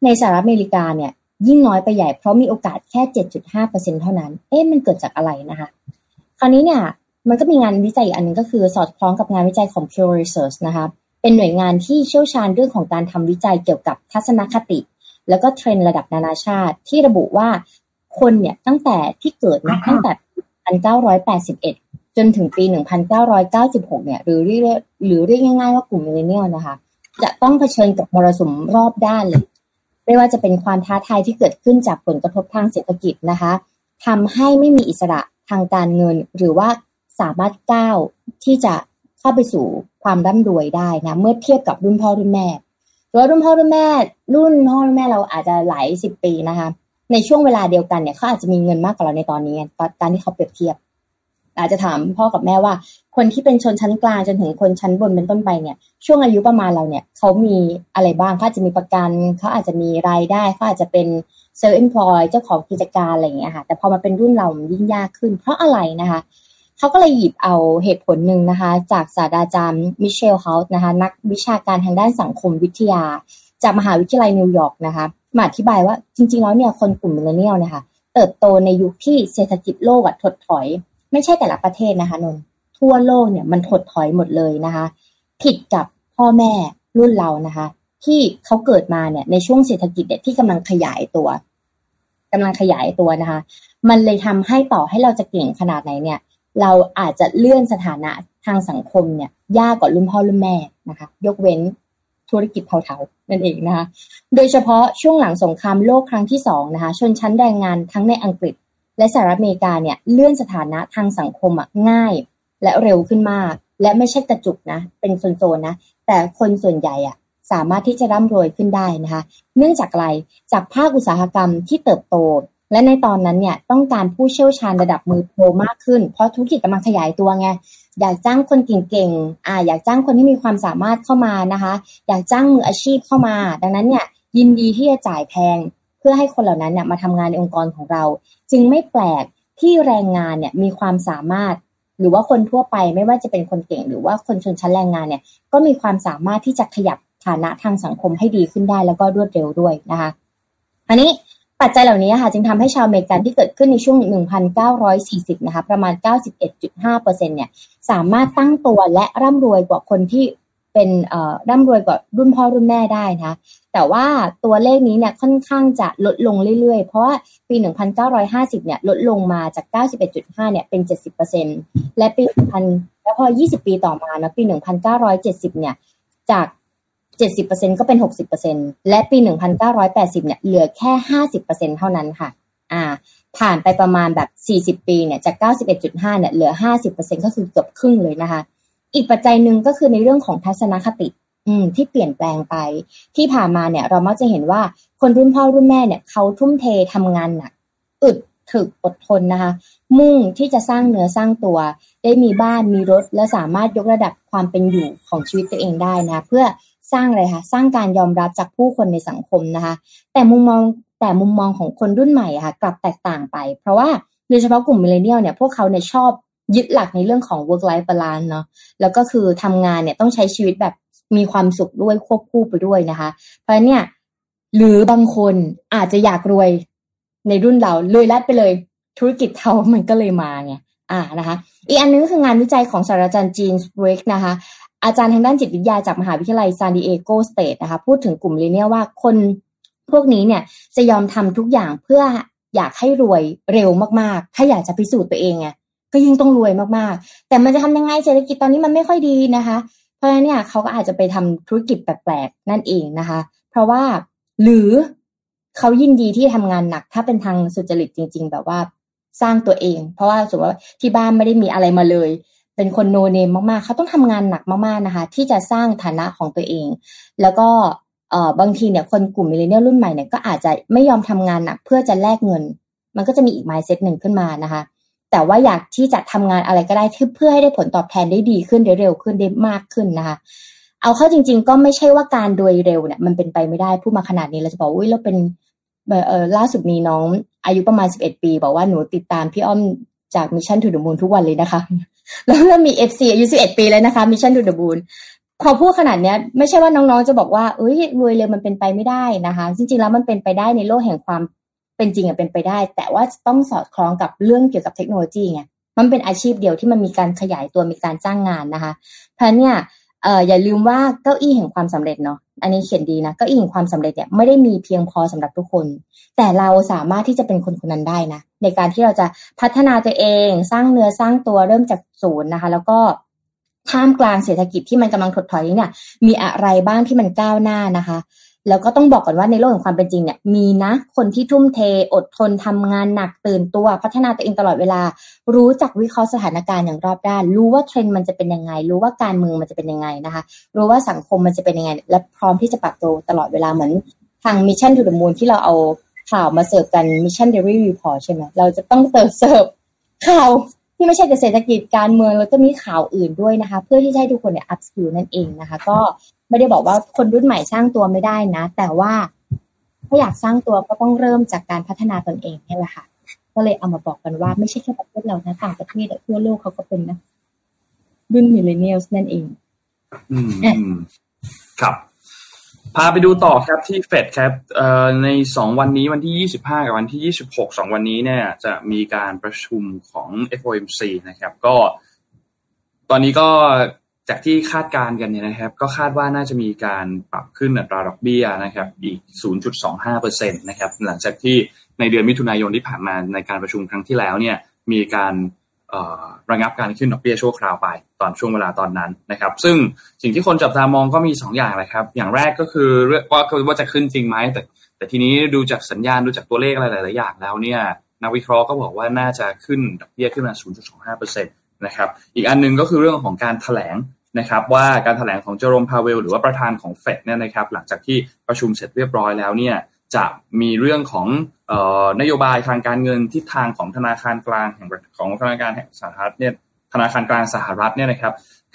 ในสหรัฐอเมริกาเนี่ย ยิ่งน้อยไปใหญ่เพราะมีโอกาสแค่เจ็ดจุดห้าเปอร์เซ็นเท่านั้น เอ๊ะมันเกิดจากอะไรนะคะ คราวนี้เนี่ย มันก็มีงานวิจัยอีกอันนึงก็คือสอดคล้องกับงานวิจัยของ Pew Research นะคะเป็นหน่วยงานที่เชี่ยวชาญเรื่องของการทำวิจัยเกี่ยวกับทัศนคติ แล้วก็เทรนด์ระดับนานาชาติ ที่ระบุว่าคนเนี่ยตั้งแต่ที่เกิดนะตั้งแต่ 1981 จนถึงปี 1996 เนี่ยหรือเรียกหรือเรียกง่ายๆว่ากลุ่ม millennial นะคะจะต้องเผชิญกับมรสุมรอบด้านเลย ไม่ว่าจะเป็นความท้าทายที่เกิดขึ้นจากผลกระทบทางเศรษฐกิจนะคะทำให้ไม่มีอิสระทางการเงิน หรือว่า สามารถก้าวที่จะเข้าไปสู่ความร่ำรวยได้นะ เมื่อเทียบกับรุ่นพ่อรุ่นแม่หรือรุ่นพ่อรุ่นแม่ รุ่นพ่อรุ่นแม่เราอาจจะหลายสิบปีนะคะ ในช่วงเวลาเดียวกันเนี่ยเขาอาจจะมีเงินมากกว่าเราในตอนนี้การที่เขาเปรียบเทียบ อาจจะถามพ่อกับแม่ว่า คนที่เป็นชนชั้นกลางจนถึงคนชั้นบนเป็นต้นไปเนี่ย ช่วงอายุประมาณเราเนี่ยเขามีอะไรบ้างเขาจะมีประกันเขาอาจจะมีรายได้เขาอาจจะเป็น self-employed เจ้าของกิจการอะไรอย่างเงี้ยค่ะ แต่พอมาเป็นรุ่นเรายิ่งยากขึ้น เพราะอะไรนะคะ เขาก็เลยหยิบเอาเหตุผลหนึ่งนะคะ จากศาสตราจารย์มิเชลเฮาส์นะคะ นักวิชาการทางด้านสังคมวิทยา จากมหาวิทยาลัยนิวยอร์กนะคะมาอธิบายว่าจริง ๆ แล้วเนี่ยคนกลุ่มมิเลเนียลนะคะเติบโตในยุคที่เศรษฐกิจโลกอะถดถอย ไม่ใช่แต่ละประเทศนะคะนนทั่วโลกเนี่ยมันถดถอยหมดเลยนะคะ ผิดกับพ่อแม่รุ่นเรานะคะ ที่เขาเกิดมาเนี่ยในช่วงเศรษฐกิจเนี่ยที่กำลังขยายตัวกำลังขยายตัวนะคะ มันเลยทำให้ต่อให้เราจะเก่งขนาดไหนเนี่ย เราอาจจะเลื่อนสถานะทางสังคมเนี่ยยากกว่ารุ่นพ่อรุ่นแม่นะคะ ยกเว้นธุรกิจเทาๆนั่นเองนะคะ โดยเฉพาะช่วงหลังสงครามโลกครั้งที่สองนะคะ ชนชั้นแรงงานทั้งในอังกฤษ และสหรัฐอเมริกาเนี่ยเลื่อนสถานะทางสังคมอะง่าย และเร็วขึ้นมาก และไม่ใช่กระจุกนะ เป็นโซนๆนะ แต่คนส่วนใหญ่อะสามารถที่จะร่ำรวยขึ้นได้นะคะ เนื่องจากอะไรจากภาคอุตสาหกรรมที่เติบโต และในตอนนั้นเนี่ยต้องการผู้เชี่ยวชาญระดับมือโปรมากขึ้น เพราะธุรกิจกำลังขยายตัวไงอยากจ้างคนเก่งๆอ่าอยากจ้างคนที่มีความสามารถเข้ามานะคะ อยากจ้างมืออาชีพเข้ามา ดังนั้นเนี่ยยินดีที่จะจ่ายแพง เพื่อให้คนเหล่านั้นเนี่ยมาทำงานในองค์กรของเรา จึงไม่แปลกที่แรงงานเนี่ยมีความสามารถ หรือว่าคนทั่วไปไม่ว่าจะเป็นคนเก่ง หรือว่าคนชนชั้นแรงงานเนี่ยก็มีความสามารถที่จะขยับฐานะทางสังคมให้ดีขึ้นได้แล้วก็รวดเร็วด้วยนะคะ อันนี้ ปัจจัยเหล่านี้ค่ะจึงทำให้ชาวอเมริกันที่เกิดขึ้นในช่วง 1940 นะคะประมาณ 91.5%เนี่ยสามารถตั้งตัวและร่ำรวยกว่าคนที่เป็นเอ่อร่ำรวยกว่ารุ่นพ่อรุ่นแม่ได้นะแต่ว่าตัวเลขนี้เนี่ยค่อนข้างจะลดลงเรื่อยๆ เพราะว่าปี 1950 เนี่ยลดลงมาจาก 91.5 เนี่ยเป็น 70%และปี 1000 แล้วพอ 20 ปีต่อมานะปี 1970 เนี่ยจาก 70%ก็เป็น 60%และปี 1980 เนี่ยเหลือแค่ 50%เท่านั้นค่ะ อ่า ผ่านไปประมาณแบบ 40 ปีเนี่ยจาก 91.5 เนี่ยเหลือ 50%ก็คือเกือบครึ่งเลยนะคะ อีกปัจจัยหนึ่งก็คือในเรื่องของทัศนคติอืมที่เปลี่ยนแปลงไป ที่ผ่านมาเนี่ย เรามักจะเห็นว่าคนรุ่นพ่อรุ่นแม่เนี่ยเขาทุ่มเททำงานหนักอึดถึกอดทนนะคะ มุ่งที่จะสร้างเนื้อสร้างตัว ได้มีบ้านมีรถ และสามารถยกระดับความเป็นอยู่ของชีวิตตัวเองได้นะ เพื่อ สร้างอะไรคะสร้างการยอมรับจากผู้คนในสังคมนะคะ แต่มุมมองแต่มุมมองของคนรุ่นใหม่ค่ะ กลับแตกต่างไป เพราะว่าโดยเฉพาะกลุ่ม millennial เนี่ยพวกเขาเนี่ยชอบยึดหลักในเรื่องของ work life balance เนาะแล้วก็คือทำงานเนี่ยต้องใช้ชีวิตแบบมีความสุขด้วยควบคู่ไปด้วยนะคะ เพราะเนี่ยหรือบางคนอาจจะอยากรวยในรุ่นเรารวยลัดไปเลย ธุรกิจเทามันก็เลยมาไงอ่านะคะ อีกอันนึงคืองานวิจัยของศาสตราจารย์จีนสบรกนะคะ อาจารย์ทางด้านจิตวิทยาจากมหาวิทยาลัยซานดิเอโกสเตทนะคะพูดถึงกลุ่มเลเนี่ยว่าคนพวกนี้เนี่ยจะยอมทำทุกอย่างเพื่ออยากให้รวยเร็วมากๆ ถ้าอยากจะพิสูจน์ตัวเองไงก็ยิ่งต้องรวยมากๆ แต่มันจะทำยังไงเศรษฐกิจตอนนี้มันไม่ค่อยดีนะคะ เพราะฉะนั้นเนี่ยเขาก็อาจจะไปทำธุรกิจแปลกๆนั่นเองนะคะ เพราะว่าหรือเขายินดีที่ทำงานหนัก ถ้าเป็นทางสุจริตจริง ๆ แบบว่าสร้างตัวเอง เพราะว่าสมมติว่าที่บ้านไม่ได้มีอะไรมาเลย เป็นคน no name มากๆ เขาต้องทำงานหนักมากๆนะคะ ที่จะสร้างฐานะของตัวเอง แล้วก็เอ่อบางทีเนี่ยคนกลุ่ม millennial รุ่นใหม่เนี่ยก็อาจจะไม่ยอมทำงานหนักเพื่อจะแลกเงิน มันก็จะมีอีก mindset หนึ่งขึ้นมานะคะ แต่ว่าอยากที่จะทำงานอะไรก็ได้เพื่อให้ได้ผลตอบแทนได้ดีขึ้นได้เร็วขึ้นได้มากขึ้นนะคะ เอาเข้าจริง ๆ ก็ไม่ใช่ว่าการรวยเร็วเนี่ยมันเป็นไปไม่ได้พูดมาขนาดนี้เราจะบอกอุ้ยเราเป็นเออล่าสุดมีน้องอายุประมาณสิบเอ็ดปี บอกว่าหนูติดตามพี่อ้อม จาก Mission to the Moon ทุกวันเลยนะคะ แล้วเริ่มมี FC อายุสิบเอ็ดปีแล้วนะคะ Mission to the Moon พอพูดขนาดเนี้ยไม่ใช่ว่าน้องๆจะบอกว่าเอ้ยรวยเร็วมันเป็นไปไม่ได้นะคะ จริงๆแล้วมันเป็นไปได้ในโลกแห่งความเป็นจริงอะเป็นไปได้ แต่ว่าต้องสอดคล้องกับเรื่องเกี่ยวกับเทคโนโลยีไงมันเป็นอาชีพเดียวที่มันมีการขยายตัวมีการจ้างงานนะคะเพราะเนี่ยเอ่ออย่าลืมว่าเก้าอี้แห่งความสำเร็จเนาะอันนี้เขียนดีนะเก้าอี้แห่งความสำเร็จเนี่ยไม่ได้มีเพียงพอสำหรับทุกคน แต่เราสามารถที่จะเป็นคนคนนั้นได้นะ ในการที่เราจะพัฒนาตัวเอง สร้างเนื้อสร้างตัวเริ่มจากศูนย์นะคะ แล้วก็ท่ามกลางเศรษฐกิจที่มันกำลังถดถอยนี้เนี่ย มีอะไรบ้างที่มันก้าวหน้านะคะ แล้วก็ต้องบอกก่อนว่าในโลกของความเป็นจริงเนี่ย มีนะคนที่ทุ่มเท อดทนทำงานหนักตื่นตัวพัฒนาตัวเองตลอดเวลา รู้จักวิเคราะห์สถานการณ์อย่างรอบด้าน รู้ว่าเทรนด์มันจะเป็นยังไง รู้ว่าการเมืองมันจะเป็นยังไงนะคะ รู้ว่าสังคมมันจะเป็นยังไง และพร้อมที่จะปรับตัวตลอดเวลาเหมือนทาง Mission to the Moon ที่เราเอา ข่าวมาเสิร์ฟกัน Mission Daily Report ใช่ไหมเราจะต้องเติมเสิร์ฟข่าวที่ไม่ใช่แต่เศรษฐกิจการเมืองแล้วก็มีข่าวอื่นด้วยนะคะ เพื่อที่จะให้ทุกคนเนี่ย upskill นั่นเองนะคะ ก็ไม่ได้บอกว่าคนรุ่นใหม่สร้างตัวไม่ได้นะ แต่ว่าถ้าอยากสร้างตัวก็ต้องเริ่มจากการพัฒนาตนเองนี่แหละค่ะ ก็เลยเอามาบอกกันว่าไม่ใช่แค่ประเทศเรานะต่างประเทศทั่วโลกเขาก็เป็นนะรุ่น millennial นั่นเอง
อืมครับ พาไปดูต่อครับที่เฟดครับในสองวันนี้วันที่ยี่สิบห้ากับวันที่ยี่สิบหกสองวันนี้เนี่ยจะมีการประชุมของ FOMC นะครับ ก็ ตอนนี้ก็จากที่คาดการณ์กันเนี่ยนะครับ ก็คาดว่าน่าจะมีการปรับขึ้นอัตราดอกเบี้ยนะครับ อีก 0.25%นะครับ หลังจากที่ในเดือนมิถุนายนที่ผ่านมาในการประชุมครั้งที่แล้วเนี่ยมีการ ระงับการขึ้นดอกเบี้ยชั่วคราวไปตอนช่วงเวลาตอนนั้นนะครับ ซึ่งสิ่งที่คนจับตามองก็มี 2 อย่างแหละครับ อย่างแรกก็คือว่าว่าจะขึ้นจริงไหมแต่ แต่ทีนี้ดูจากสัญญาณดูจากตัวเลขอะไรหลายๆอย่างแล้วเนี่ยนักวิเคราะห์ก็บอกว่าน่าจะขึ้นดอกเบี้ยขึ้นมา 0.25%นะครับอีกอันนึงก็คือเรื่องของการแถลงนะครับว่าการแถลงของเจอร์โรมพาเวล หรือว่าประธานของเฟดเนี่ยนะครับหลังจากที่ประชุมเสร็จเรียบร้อยแล้วเนี่ย จะมีเรื่องของนโยบายทางการเงินทิศทางของธนาคารกลางแห่งของธนาคารแห่งสหรัฐเนี่ยธนาคารกลางสหรัฐเนี่ยนะครับ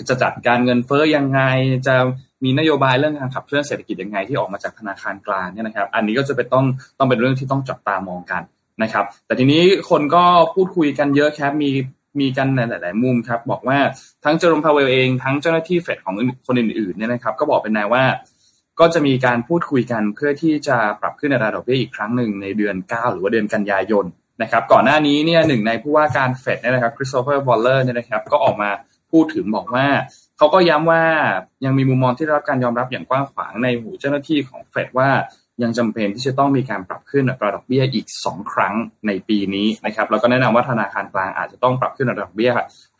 จะจัดการเงินเฟ้อยังไงจะมีนโยบายเรื่องการขับเคลื่อนเศรษฐกิจยังไงที่ออกมาจากธนาคารกลางเนี่ยนะครับ อันนี้ก็จะเป็นต้องต้องเป็นเรื่องที่ต้องจับตามองกันนะครับ แต่ทีนี้คนก็พูดคุยกันเยอะครับมีมีกันในหลาย ๆ มุมครับ บอกว่าทั้งเจอโรมพาวเวลล์เองทั้งเจ้าหน้าที่เฟดของคนอื่น ๆ เนี่ยนะครับ ก็บอกเป็นแนวว่า ก็จะมีการพูดคุยกันเพื่อที่จะปรับขึ้นอัตราดอกเบี้ยอีกครั้งหนึ่งในเดือน 9 หรือว่าเดือนกันยายนนะครับก่อนหน้านี้เนี่ยหนึ่งในผู้ว่าการเฟดเนี่ยนะครับคริสโตเฟอร์วอลเลอร์เนี่ยนะครับก็ออกมาพูดถึงบอกว่า เขาก็ย้ำว่ายังมีมุมมองที่รับการยอมรับอย่างกว้างขวางในหมู่เจ้าหน้าที่ของเฟดว่ายังจำเป็นที่จะต้องมีการปรับขึ้นอัตราดอกเบี้ยอีก 2 ครั้งในปีนี้นะครับแล้วก็แนะนำว่าธนาคารกลางอาจจะต้องปรับขึ้นอัตราดอกเบี้ย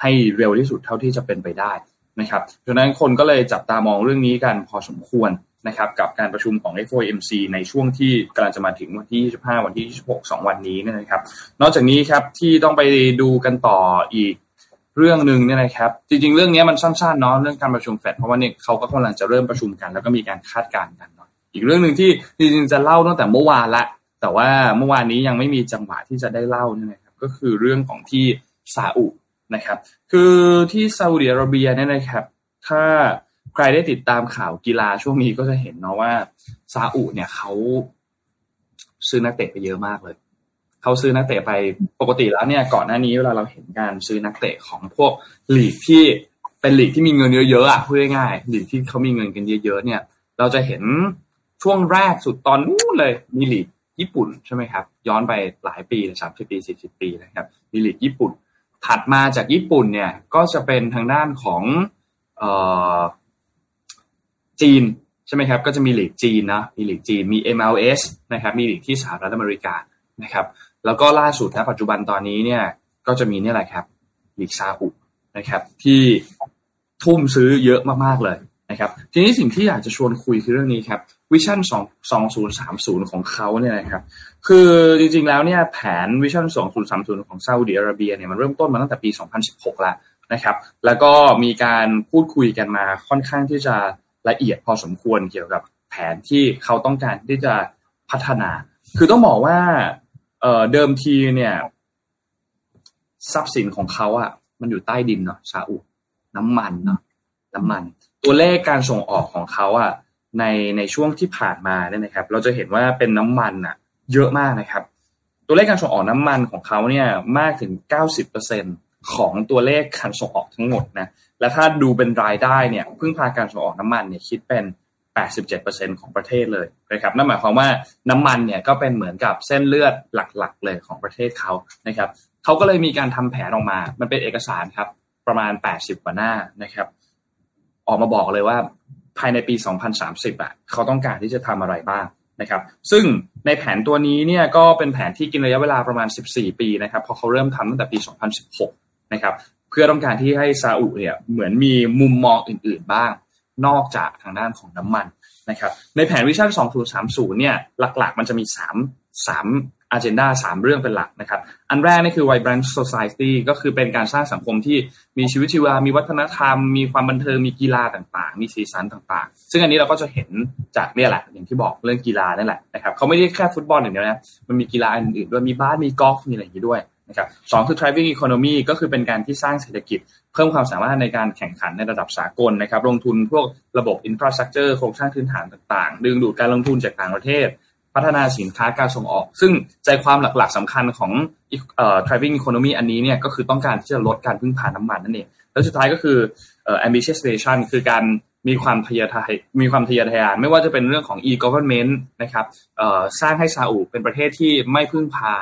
ให้เร็วที่สุดเท่าที่จะเป็นไปได้นะครับดังนั้นคนก็เลยจับตามองเรื่องนี้กันพอสมควร นะครับกับการประชุมของ FOMC ในช่วงที่กำลังจะมาถึงวันที่ 25 วันที่ 26 2 วันนี้นะครับ นอกจากนี้ครับที่ต้องไปดูกันต่ออีกเรื่องหนึ่งเนี่ยนะครับ จริงๆ เรื่องนี้มันสั้นๆเนาะเรื่องการประชุมเฟดเพราะว่าเนี่ยเขาก็กำลังจะเริ่มประชุมกัน แล้วก็มีการคาดการณ์กันเนาะอีกเรื่องหนึ่งที่จริงๆจะเล่าตั้งแต่เมื่อวานละ แต่ว่าเมื่อวานนี้ยังไม่มีจังหวะที่จะได้เล่าเนี่ยนะครับก็คือเรื่องของที่ซาอุนะครับ คือที่ซาอุดิอาระเบียเนี่ยนะครับ ถ้า ใครได้ติดตามข่าวกีฬาช่วงนี้ก็จะเห็นเนาะว่าซาอุเนี่ยเขาซื้อนักเตะไปเยอะมากเลย เขาซื้อนักเตะไปปกติแล้วเนี่ย ก่อนหน้านี้เวลาเราเห็นการซื้อนักเตะของพวกลีกที่เป็นลีกที่มีเงินเยอะๆอะพูดง่ายๆลีกที่เขามีเงินกันเยอะๆเนี่ย เราจะเห็นช่วงแรกสุดตอนนู้นเลยมีลีกญี่ปุ่นใช่ไหมครับ ย้อนไปหลายปีสามสิบปีสี่สิบปีนะครับมีลีกญี่ปุ่น ถัดมาจากญี่ปุ่นเนี่ยก็จะเป็นทางด้านของเอ่อ จีนใช่ไหมครับ ก็จะมีหลีกจีนนะมีหลีกจีนมี MLS นะครับมีหลีกที่สหรัฐอเมริกานะครับ แล้วก็ล่าสุดนะปัจจุบันตอนนี้เนี่ยก็จะมีนี่แหละครับหลีกซาอุนะครับ ที่ทุ่มซื้อเยอะมากๆเลยนะครับ ทีนี้สิ่งที่อยากจะชวนคุยคือเรื่องนี้ครับVision 2030 ของเขาเนี่ยนะครับ คือจริงๆแล้วเนี่ยแผน Vision 2030 ของซาอุดิอาระเบียเนี่ยมันเริ่มต้นมาตั้งแต่ปี 2016 แล้วนะครับ แล้วก็มีการพูดคุยกันมาค่อนข้างที่จะ ละเอียดพอสมควรเกี่ยวกับแผนที่เขาต้องการที่จะพัฒนา คือต้องบอกว่าเดิมทีเนี่ยทรัพย์สินของเขาอะมันอยู่ใต้ดินเนาะซาอุน้ำมันเนาะน้ำมัน ตัวเลขการส่งออกของเขาอะในในช่วงที่ผ่านมาเนี่ยนะครับ เราจะเห็นว่าเป็นน้ำมันอะเยอะมากนะครับ ตัวเลขการส่งออกน้ำมันของเขาเนี่ยมากถึงเก้าสิบเปอร์เซ็นของตัวเลขการส่งออกทั้งหมดนะ และถ้าดูเป็นรายได้เนี่ยพึ่งพาการส่งออกน้ำมันเนี่ยคิดเป็น 87%ของประเทศเลยนะครับนั่นหมายความว่าน้ำมันเนี่ยก็เป็นเหมือนกับเส้นเลือดหลักๆ เลยของประเทศเขานะครับเขาก็เลยมีการทำแผนออกมา มันเป็นเอกสารครับประมาณ 80 กว่าหน้านะครับ ออกมาบอกเลยว่าภายในปี 2030อะเขาต้องการที่จะทำอะไรบ้างนะครับซึ่งในแผนตัวนี้เนี่ยก็เป็นแผนที่กินระยะเวลาประมาณ 14 ปีนะครับพอเขาเริ่มทำตั้งแต่ปี 2016 นะครับ เพื่อต้องการที่ให้ซาอุเนี่ยเหมือนมีมุมมองอื่นๆบ้าง นอกจากทางด้านของน้ำมันนะครับในแผนวิชั่น 2030 เนี่ยหลักๆ มันจะมี 3 3อ g e n d a สามเรื่องเป็นหลักนะครับ อันแรกนี่คือ vibrant society ก็คือเป็นการสร้างสังคมที่มีชีวิตชีวา มีวัฒนธรรม มีความบันเทิง มีกีฬาต่างๆ มีสีสันต่างๆ ซึ่งอันนี้เราก็จะเห็นจากเนี่ยแหละ อย่างที่บอกเรื่องกีฬานั่นแหละนะครับเขาไม่ได้แค่ฟุตบอลอย่างเดียวนะ มันมีกีฬาอื่นๆด้วย มีบาส มีกอล์ฟ มีอะไรอย่างนี้ด้วย นะครับสองคือ driving economy ก็คือเป็นการที่สร้างเศรษฐกิจ เพิ่มความสามารถในการแข่งขันในระดับสากลนะครับ ลงทุนพวกระบบ infrastructure โครงสร้างพื้นฐานต่างๆ ดึงดูดการลงทุนจากต่างประเทศ พัฒนาสินค้าการส่งออก ซึ่งใจความหลักๆสำคัญของเอ่อ driving economy อันนี้เนี่ยก็คือต้องการที่จะลดการพึ่งพาน้ำมันนั่นเองแล้วสุดท้ายก็คือเอ่อ ambitious vision คือการมีความทะเยอทะมีความทะเยอทะยานไม่ว่าจะเป็นเรื่องของ e-government นะครับสร้างให้ซาอุเป็นประเทศที่ไม่พึ่งพา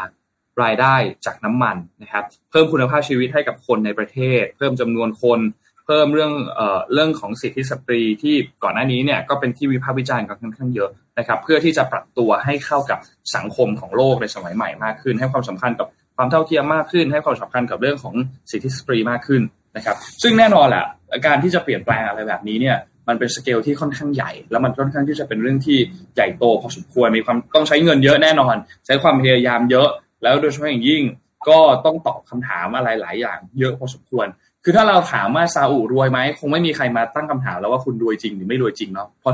รายได้จากน้ำมันนะครับ เพิ่มคุณภาพชีวิตให้กับคนในประเทศ เพิ่มจำนวนคน เพิ่มเรื่องเอ่อเรื่องของสิทธิสตรีที่ก่อนหน้านี้เนี่ยก็เป็นที่วิพากษ์วิจารณ์กันค่อนข้างเยอะนะครับ เพื่อที่จะปรับตัวให้เข้ากับสังคมของโลกในสมัยใหม่มากขึ้น ให้ความสำคัญกับความเท่าเทียมมากขึ้น ให้ความสำคัญกับเรื่องของสิทธิสตรีมากขึ้นนะครับ ซึ่งแน่นอนแหละการที่จะเปลี่ยนแปลงอะไรแบบนี้เนี่ยมันเป็นสเกลที่ค่อนข้างใหญ่ แล้วมันค่อนข้างที่จะเป็นเรื่องที่ใหญ่โตพอสมควรมีความต้องใช้เงินเยอะแน่นอน ใช้ความพยายามเยอะ แล้วโดยเฉพาะอย่างยิ่งก็ต้องตอบคำถามอะไรหลายอย่าง เยอะพอสมควร คือถ้าเราถามว่าซาอุรวยไหมคงไม่มีใครมาตั้งคำถามแล้วว่าคุณรวยจริงหรือไม่รวยจริงเนาะเพราะ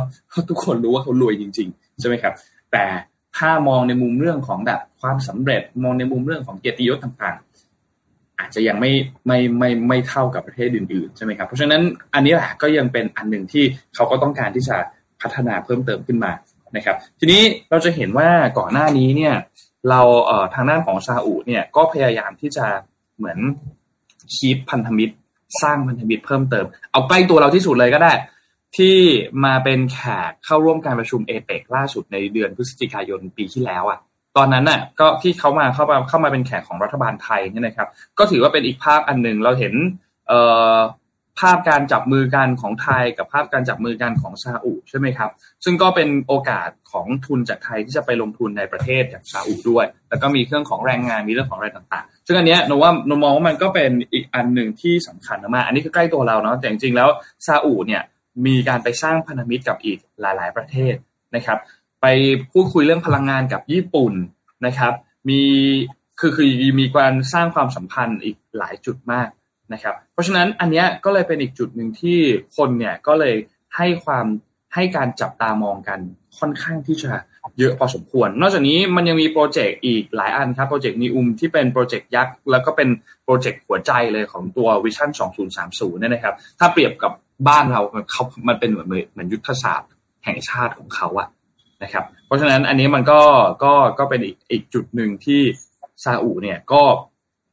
ทุกคนรู้ว่าเขารวยจริง ๆ ใช่ไหมครับ แต่ถ้ามองในมุมเรื่องของแบบความสำเร็จมองในมุมเรื่องของเกียรติยศต่างๆ อาจจะยังไม่ไม่ไม่ไม่เท่ากับประเทศอื่นๆใช่ไหมครับเพราะฉะนั้นอันนี้แหละก็ยังเป็นอันหนึ่งที่เขาก็ต้องการที่จะพัฒนาเพิ่มเติมขึ้นมานะครับ ทีนี้เราจะเห็นว่าก่อนหน้านี้เนี่ย เราเอ่อทางด้านของซาอุเนี่ยก็พยายามที่จะเหมือนคีปพันธมิตร สร้างพันธมิตรเพิ่มเติม เอาใกล้ตัวเราที่สุดเลยก็ได้ ที่มาเป็นแขกเข้าร่วมการประชุมเอเปกล่าสุดในเดือนพฤศจิกายนปีที่แล้วอะตอนนั้นน่ะก็ที่เขามาเข้ามาเข้ามาเป็นแขกของรัฐบาลไทยเนี่ยนะครับ ก็ถือว่าเป็นอีกภาพอันหนึ่งเราเห็นเอ่อ ภาพการจับมือกันของไทยกับภาพการจับมือกันของซาอุใช่ไหมครับ ซึ่งก็เป็นโอกาสของทุนจากไทยที่จะไปลงทุนในประเทศอย่างซาอุด้วย แล้วก็มีเครื่องของแรงงานมีเรื่องของอะไรต่างๆ ซึ่งอันเนี้ยนว่านมองว่ามันก็เป็นอีกอันหนึ่งที่สำคัญมากอันนี้ก็ใกล้ตัวเราเนาะแต่จริงๆแล้วซาอุเนี่ยมีการไปสร้างพันธมิตรกับอีกหลาย ๆ ประเทศนะครับ ไปพูดคุยเรื่องพลังงานกับญี่ปุ่นนะครับ มีคือคือมีการสร้างความสัมพันธ์อีกหลายจุดมาก นะครับ เพราะฉะนั้นอันนี้ก็เลยเป็นอีกจุดหนึ่งที่คนเนี่ยก็เลยให้ความให้การจับตามองกันค่อนข้างที่จะเยอะพอสมควร นอกจากนี้มันยังมีโปรเจกต์อีกหลายอันครับโปรเจกต์ NEOM ที่เป็นโปรเจกต์ยักษ์แล้วก็เป็นโปรเจกต์หัวใจเลยของตัว Vision 2030 เนี่ยนะครับ ถ้าเปรียบกับบ้านเราเขามันเป็นเหมือนเหมือนยุทธศาสตร์แห่งชาติของเขาอะนะครับ เพราะฉะนั้นอันนี้มันก็ก็ก็เป็นอีกอีกจุดหนึ่งที่ซาอุเนี่ยก็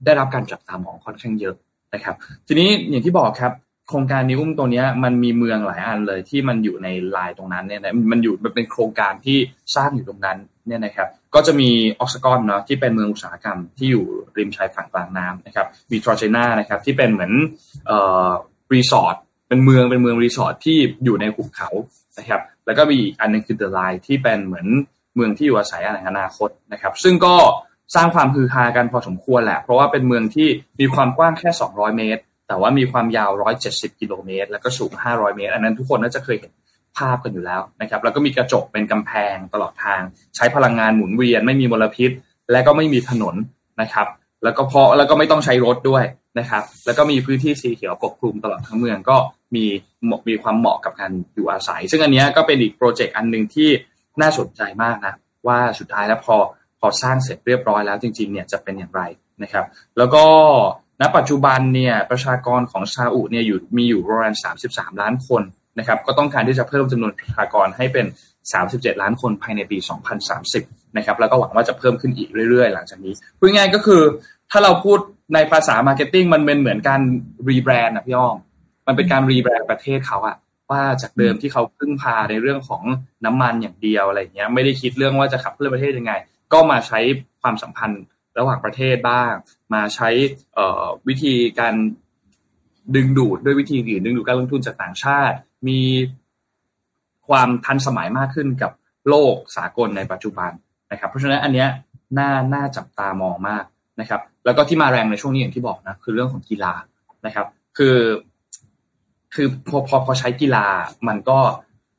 ได้รับการจับตามองค่อนข้างเยอะ นะครับ ทีนี้อย่างที่บอกครับโครงการ NEOM ตัวนี้มันมีเมืองหลายอันเลยที่มันอยู่ในลายตรงนั้นเนี่ยนะมันอยู่มันเป็นโครงการที่สร้างอยู่ตรงนั้นเนี่ยนะครับ ก็จะมี Oxagon เนาะที่เป็นเมืองอุตสาหกรรมที่อยู่ริมชายฝั่งกลางน้ำนะครับ มี Trojena นะครับที่เป็นเหมือนเอ่อรีสอร์ทเป็นเมืองเป็นเมืองรีสอร์ทที่อยู่ในหุบเขานะครับ แล้วก็มีอีกอันนึงคือ The Line ที่เป็นเหมือนเมืองที่อยู่อาศัยในอนาคตนะครับ ซึ่งก็ สร้างความฮือฮากันพอสมควรแหละ เพราะว่าเป็นเมืองที่มีความกว้างแค่ 200 เมตร แต่ว่ามีความยาว 170 กิโลเมตร แล้วก็สูง 500 เมตร อันนั้นทุกคนน่าจะเคยเห็นภาพกันอยู่แล้วนะครับ แล้วก็มีกระจกเป็นกำแพงตลอดทาง ใช้พลังงานหมุนเวียน ไม่มีมลพิษ และก็ไม่มีถนนนะครับ แล้วก็เพราะแล้วก็ไม่ต้องใช้รถด้วยนะครับ แล้วก็มีพื้นที่สีเขียวปกคลุมตลอดทั้งเมืองก็มีมีความเหมาะกับการอยู่อาศัย ซึ่งอันนี้ก็เป็นอีกโปรเจกต์อันหนึ่งที่น่าสนใจมากนะว่าสุดท้ายแล้วพอ พอสร้างเสร็จเรียบร้อยแล้วจริงๆเนี่ยจะเป็นอย่างไรนะครับ แล้วก็ณปัจจุบันเนี่ยประชากรของซาอุเนี่ยอยู่มีอยู่ประมาณ 33 ล้านคนนะครับ ก็ต้องการที่จะเพิ่มจำนวนประชากรให้เป็น 37 ล้านคนภายในปี 2030 นะครับ แล้วก็หวังว่าจะเพิ่มขึ้นอีกเรื่อยๆ หลังจากนี้พูดง่ายก็คือ ถ้าเราพูดในภาษา marketing มันเป็นเหมือนการ rebrand นะพี่อ้อม มันเป็นการ rebrand ประเทศเขาอะว่าจากเดิมที่เขาพึ่งพาในเรื่องของน้ำมันอย่างเดียวอะไรเงี้ยไม่ได้คิดเรื่องว่าจะขับเคลื่อนประเทศยังไง ก็มาใช้ความสัมพันธ์ระหว่างประเทศบ้าง มาใช้วิธีการดึงดูดด้วยวิธีอื่นดึงดูดการลงทุนจากต่างชาติ มีความทันสมัยมากขึ้นกับโลกสากลในปัจจุบันนะครับ เพราะฉะนั้นอันเนี้ยน่าน่าจับตามองมากนะครับ แล้วก็ที่มาแรงในช่วงนี้อย่างที่บอกนะคือเรื่องของกีฬานะครับ คือ คือพอพอพอใช้กีฬามันก็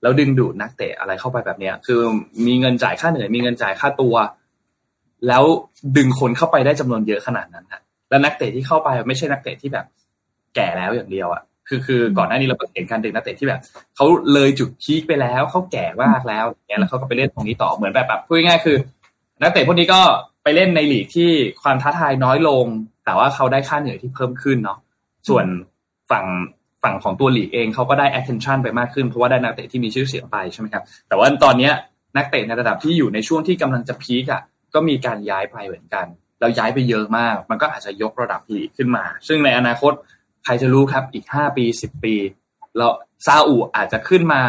แล้วดึงดูดนักเตะอะไรเข้าไปแบบเนี้ยคือมีเงินจ่ายค่าเหนื่อยมีเงินจ่ายค่าตัว แล้วดึงคนเข้าไปได้จำนวนเยอะขนาดนั้นฮะแล้วนักเตะที่เข้าไปไม่ใช่นักเตะที่แบบ แก่แล้วอย่างเดียวอะคือคือก่อนหน้านี้เราเห็นการดึงนักเตะที่แบบเขาเลยจุดพีคไปแล้วเขาแก่มากแล้วอย่างเงี้ยแล้วเขาก็ไปเล่นตรงนี้ต่อเหมือนแบบแบบพูดง่ายๆคือ นักเตะพวกนี้ก็ไปเล่นในลีกที่ความท้าทายน้อยลง แต่ว่าเขาได้ค่าเหนื่อยที่เพิ่มขึ้นเนาะส่วนฝั่งฝั่งของตัวลีกเองเขาก็ได้ attention ไปมากขึ้นเพราะว่าได้นักเตะที่มีชื่อเสียงไปใช่ไหมครับแต่ว่าตอนนี้นักเตะในระดับที่อยู่ในช่วงที่กำลังจะพีกอะ ก็มีการย้ายไปเหมือนกันแล้วย้ายไปเยอะมาก มันก็อาจจะยกระดับลีขึ้นมา ซึ่งในอนาคตใครจะรู้ครับอีกห้าปีสิบปีแล้วซาอุอาจจะขึ้นมา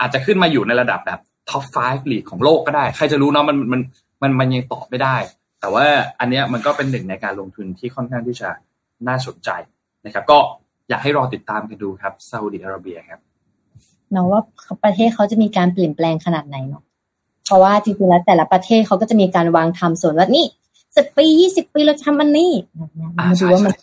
อาจจะขึ้นมาอยู่ในระดับแบบท็อป 5 ลีกของโลกก็ได้ ใครจะรู้เนาะมันมันมันมันยังตอบไม่ได้ แต่ว่าอันเนี้ยมันก็เป็นหนึ่งในการลงทุนที่ค่อนข้างที่จะน่าสนใจนะครับก็อยากให้รอติดตามกันดูครับซาอุดิอาระเบียครับ
น้องว่าประเทศเขาจะมีการเปลี่ยนแปลงขนาดไหนเนาะ เพราะว่าจริงๆแล้วแต่ละประเทศเขาก็จะมีการวางทำส่วนว่านี่สิบปียี่สิบปีเราทำมันนี่มาดูว่ามัน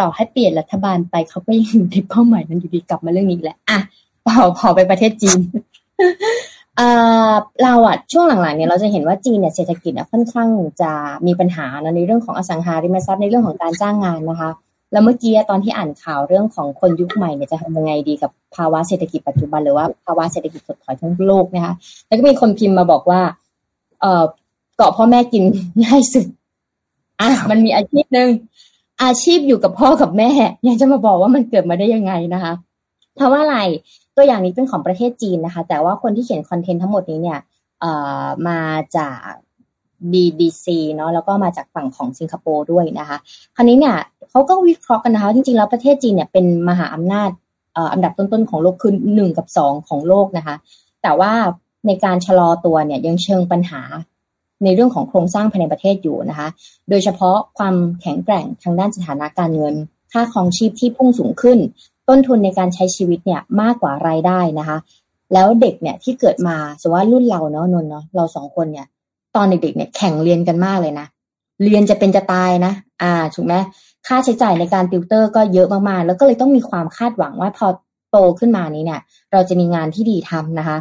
ต่อให้เปลี่ยนรัฐบาลไปเขาก็ยังอยู่ในเป้าหมายนั้นอยู่ดีกลับมาเรื่องนี้แหละอะพอพอไปประเทศจีนเราอะช่วงหลังๆเนี่ยเราจะเห็นว่าจีนเนี่ยเศรษฐกิจเนี่ยค่อนข้างจะมีปัญหาในเรื่องของอสังหาริมทรัพย์ในเรื่องของการจ้างงานนะคะ แล้วเมื่อกี้ตอนที่อ่านข่าวเรื่องของคนยุคใหม่เนี่ยจะทำยังไงดีกับภาวะเศรษฐกิจปัจจุบันหรือว่าภาวะเศรษฐกิจถดถอยทั้งโลกนะคะ แล้วก็มีคนพิมพ์มาบอกว่า เออเกาะพ่อแม่กินง่ายสุดอะมันมีอาชีพหนึ่งอาชีพอยู่กับพ่อกับแม่ยังจะมาบอกว่ามันเกิดมาได้ยังไงนะคะ เพราะว่าอะไรตัวอย่างนี้เป็นของประเทศจีนนะคะ แต่ว่าคนที่เขียนคอนเทนต์ทั้งหมดนี้เนี่ยเอ่อมาจาก BBC เนาะแล้วก็มาจากฝั่งของสิงคโปร์ด้วยนะคะ คราวนี้เนี่ยเขาก็วิเคราะห์กันนะคะจริงๆแล้วประเทศจีนเนี่ยเป็นมหาอำนาจอันดับต้นๆของโลกคือหนึ่งกับสองของโลกนะคะ แต่ว่าในการชะลอตัวเนี่ยยังเชิงปัญหาในเรื่องของโครงสร้างภายในประเทศอยู่นะคะ โดยเฉพาะความแข็งแกร่งทางด้านสถานะการเงิน ค่าครองชีพที่พุ่งสูงขึ้น ต้นทุนในการใช้ชีวิตเนี่ยมากกว่ารายได้นะคะ แล้วเด็กเนี่ยที่เกิดมาสมมติว่ารุ่นเราเนาะนนเนาะเราสองคนเนี่ย ตอนเด็กๆเนี่ยแข่งเรียนกันมากเลยนะ เรียนจะเป็นจะตายนะ อ่าถูกไหมค่าใช้จ่ายในการติวเตอร์ก็เยอะมากๆ แล้วก็เลยต้องมีความคาดหวังว่าพอโตขึ้นมานี้เนี่ย เราจะมีงานที่ดีทำนะคะ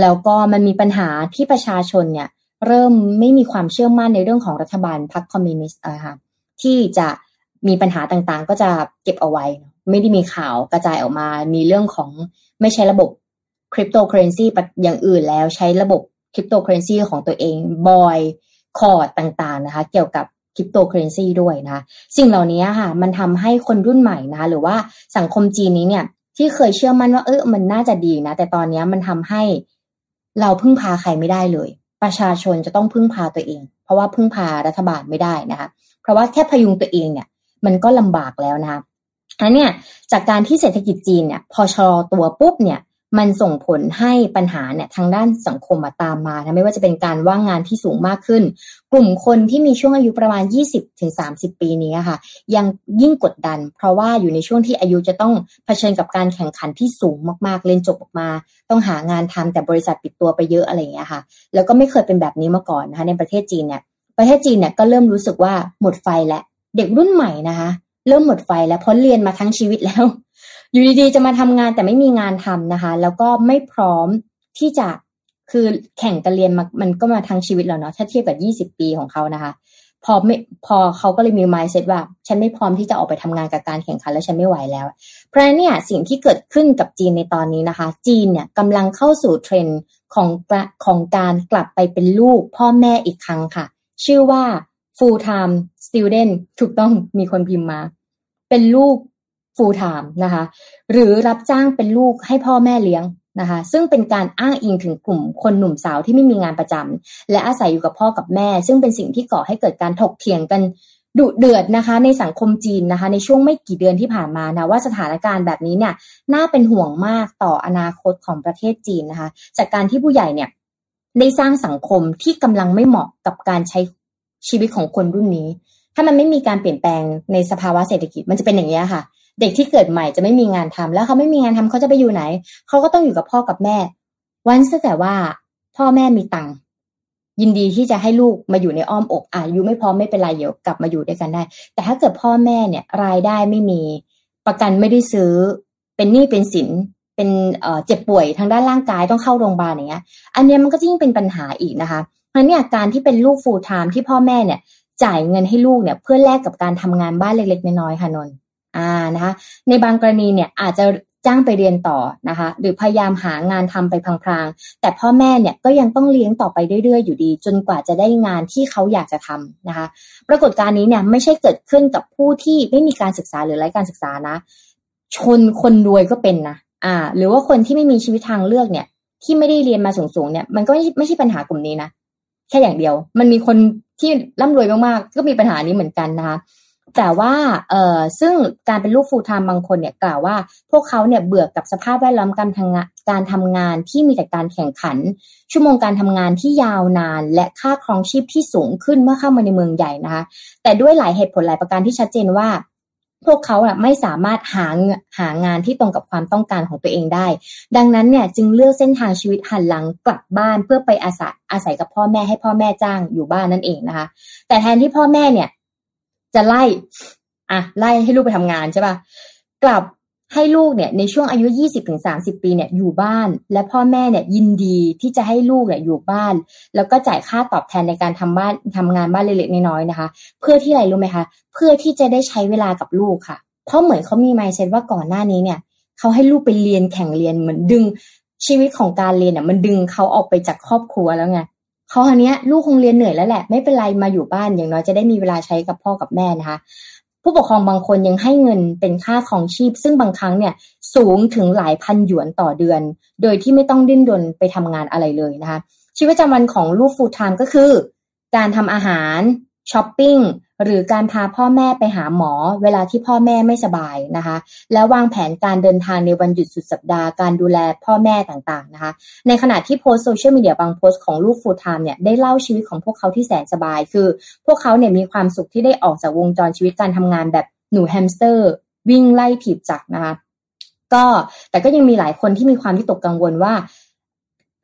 แล้วก็มันมีปัญหาที่ประชาชนเนี่ย เริ่มไม่มีความเชื่อมั่นในเรื่องของรัฐบาลพรรคคอมมิวนิสต์อะค่ะที่จะมีปัญหาต่างๆ ก็จะเก็บเอาไว้ ไม่ได้มีข่าวกระจายออกมา มีเรื่องของไม่ใช้ระบบคริปโตเคอเรนซีอย่างอื่นแล้วใช้ระบบ คริปโตเคอเรนซีของตัวเองบอยคอตต่างๆนะคะเกี่ยวกับคริปโตเคอเรนซีด้วยนะสิ่งเหล่านี้ค่ะมันทำให้คนรุ่นใหม่นะหรือว่าสังคมจีนนี้เนี่ยที่เคยเชื่อมั่นว่าเออมันน่าจะดีนะ แต่ตอนนี้มันทำให้เราพึ่งพาใครไม่ได้เลย ประชาชนจะต้องพึ่งพาตัวเอง เพราะว่าพึ่งพารัฐบาลไม่ได้นะคะเพราะว่าแค่พยุงตัวเองเนี่ย มันก็ลำบากแล้วนะคะอันเนี้ยจากการที่เศรษฐกิจจีนเนี่ย พอชะลอตัวปุ๊บเนี่ย มันส่งผลให้ปัญหาเนี่ยทางด้านสังคมมาตามมานะไม่ว่าจะเป็นการว่างงานที่สูงมากขึ้น กลุ่มคนที่มีช่วงอายุประมาณ 20-30 ปีนี้ค่ะ ยังยิ่งกดดัน เพราะว่าอยู่ในช่วงที่อายุจะต้องเผชิญกับการแข่งขันที่สูงมากๆ เรียนจบออกมา ต้องหางานทำแต่บริษัทปิดตัวไปเยอะอะไรอย่างเงี้ยค่ะ แล้วก็ไม่เคยเป็นแบบนี้มาก่อนนะคะในประเทศจีนเนี่ยประเทศจีนเนี่ยก็เริ่มรู้สึกว่าหมดไฟแล้วเด็กรุ่นใหม่นะคะ เริ่มหมดไฟแล้วเพราะเรียนมาทั้งชีวิตแล้ว อยู่ดีๆจะมาทำงานแต่ไม่มีงานทำนะคะ แล้วก็ไม่พร้อมที่จะคือแข่งกันเรียนมามันก็มาทั้งชีวิตแล้วเนาะถ้าเทียบกับยี่สิบปีของเขานะคะ พอไม่พอเขาก็เลยมี mindset ว่า ฉันไม่พร้อมที่จะออกไปทำงานกับการแข่งขันแล้วฉันไม่ไหวแล้ว เพราะเนี่ยสิ่งที่เกิดขึ้นกับจีนในตอนนี้นะคะ จีนเนี่ยกำลังเข้าสู่เทรนด์ของของการกลับไปเป็นลูกพ่อแม่อีกครั้งค่ะ ชื่อว่า full time student ถูกต้องมีคนพิมพ์มา เป็นลูก full time นะคะ หรือรับจ้างเป็นลูกให้พ่อแม่เลี้ยงนะคะ ซึ่งเป็นการอ้างอิงถึงกลุ่มคนหนุ่มสาวที่ไม่มีงานประจำและอาศัยอยู่กับพ่อกับแม่ ซึ่งเป็นสิ่งที่ก่อให้เกิดการถกเถียงกันดุเดือดนะคะ ในสังคมจีนนะคะ ในช่วงไม่กี่เดือนที่ผ่านมานะว่าสถานการณ์แบบนี้เนี่ยน่าเป็นห่วงมากต่ออนาคตของประเทศจีนนะคะ จากการที่ผู้ใหญ่เนี่ยได้สร้างสังคมที่กำลังไม่เหมาะกับการใช้ชีวิตของคนรุ่นนี้ ถ้ามันไม่มีการเปลี่ยนแปลงในสภาวะเศรษฐกิจมันจะเป็นอย่างนี้ค่ะ เด็กที่เกิดใหม่จะไม่มีงานทำแล้วเขาไม่มีงานทำเขาจะไปอยู่ไหน เขาก็ต้องอยู่กับพ่อกับแม่ วันแต่ว่าพ่อแม่มีตังค์ยินดีที่จะให้ลูกมาอยู่ในอ้อมอกอายุไม่พร้อมไม่เป็นไรเดี๋ยวกลับมาอยู่ด้วยกันได้ แต่ถ้าเกิดพ่อแม่เนี่ย รายได้ไม่มี ประกันไม่ได้ซื้อ เป็นหนี้เป็นสินเป็นเจ็บป่วยทางด้านร่างกายต้องเข้าโรงพยาบาลอย่างเงี้ย อันนี้มันก็ยิ่งเป็นปัญหาอีกนะคะเพราะเนี่ยการที่เป็นลูกฟูลไทม์ที่พ่อแม่เนี่ย จ่ายเงินให้ลูกเนี่ย เพื่อแลกกับการทำงานบ้านเล็กๆน้อยๆค่ะนนท์ อ่านะคะในบางกรณีเนี่ยอาจจะจ้างไปเรียนต่อนะคะหรือพยายามหางานทำไปพลางๆ แต่พ่อแม่เนี่ยก็ยังต้องเลี้ยงต่อไปเรื่อยๆ อยู่ดี จนกว่าจะได้งานที่เขาอยากจะทำนะคะ ปรากฏการณ์นี้เนี่ยไม่ใช่เกิดขึ้นกับผู้ที่ไม่มีการศึกษาหรือไร้การศึกษานะ ชนคนรวยก็เป็นนะอ่า หรือว่าคนที่ไม่มีชีวิตทางเลือกเนี่ย ที่ไม่ได้เรียนมาสูงๆเนี่ย มันก็ไม่ใช่ปัญหากลุ่มนี้นะแค่อย่างเดียว มันมีคนที่ร่ำรวยมากๆก็มีปัญหานี้เหมือนกันนะคะ แต่ว่าเอ่อซึ่งการเป็นลูกฟูลไทม์บางคนเนี่ยกล่าวว่า พวกเขาเนี่ยเบื่อกับสภาพแวดล้อมการทำงานการทำงานที่มีแต่การแข่งขัน ชั่วโมงการทำงานที่ยาวนาน และค่าครองชีพที่สูงขึ้นเมื่อเข้ามาในเมืองใหญ่นะคะแต่ด้วยหลายเหตุผลหลายประการที่ชัดเจนว่าพวกเขาอะไม่สามารถหาหางานที่ตรงกับความต้องการของตัวเองได้ ดังนั้นเนี่ยจึงเลือกเส้นทางชีวิตหันหลังกลับบ้านเพื่อไปอาศัยอาศัยกับพ่อแม่ให้พ่อแม่จ้างอยู่บ้านนั่นเองนะคะ แต่แทนที่พ่อแม่เนี่ย จะไล่อะไล่ให้ลูกไปทำงานใช่ปะ่ะกลับให้ลูกเนี่ยในช่วงอายุยี่สิบถึงสาสิบปีเนี่ยอยู่บ้าน และพ่อแม่เนี่ยยินดีที่จะให้ลูกเนี่ยอยู่บ้าน แล้วก็จ่ายค่าตอบแทนในการทำบ้านทำงานบ้านเล็กๆน้อยๆนะคะ เพื่อที่อะไรรู้ไหมคะ เพื่อที่จะได้ใช้เวลากับลูกค่ะ เพราะเหมือนเขามีไมเซ็ตว่าก่อนหน้านี้เนี่ยเขาให้ลูกไปเรียนแข่งเรียนเหมือนดึงชีวิตของการเรียนเนี่ยมันดึงเขาออกไปจากครอบครัวแล้วไง เขาคนนี้ลูกคงเรียนเหนื่อยแล้วแหละ ไม่เป็นไรมาอยู่บ้านอย่างน้อยจะได้มีเวลาใช้กับพ่อกับแม่นะคะ ผู้ปกครองบางคนยังให้เงินเป็นค่าของชีพ ซึ่งบางครั้งเนี่ยสูงถึงหลายพันหยวนต่อเดือน โดยที่ไม่ต้องดิ้นรนไปทำงานอะไรเลยนะคะชีวิตประจำวันของลูก full-time ก็คือ การทำอาหาร ช้อปปิ้งหรือการพาพ่อแม่ไปหาหมอ เวลาที่พ่อแม่ไม่สบายนะคะ แล้ววางแผนการเดินทางในวันหยุดสุดสัปดาห์การดูแลพ่อแม่ต่างๆนะคะ ในขณะที่โพสต์โซเชียลมีเดียบางโพสต์ของลูก full-time เนี่ยได้เล่าชีวิตของพวกเขาที่แสนสบาย คือ พวกเขาเนี่ยมีความสุขที่ได้ออกจากวงจรชีวิตการทำงานแบบหนูแฮมสเตอร์ วิ่งไล่ถีบจักรนะคะ ก็แต่ก็ยังมีหลายคนที่มีความที่ตกกังวลว่า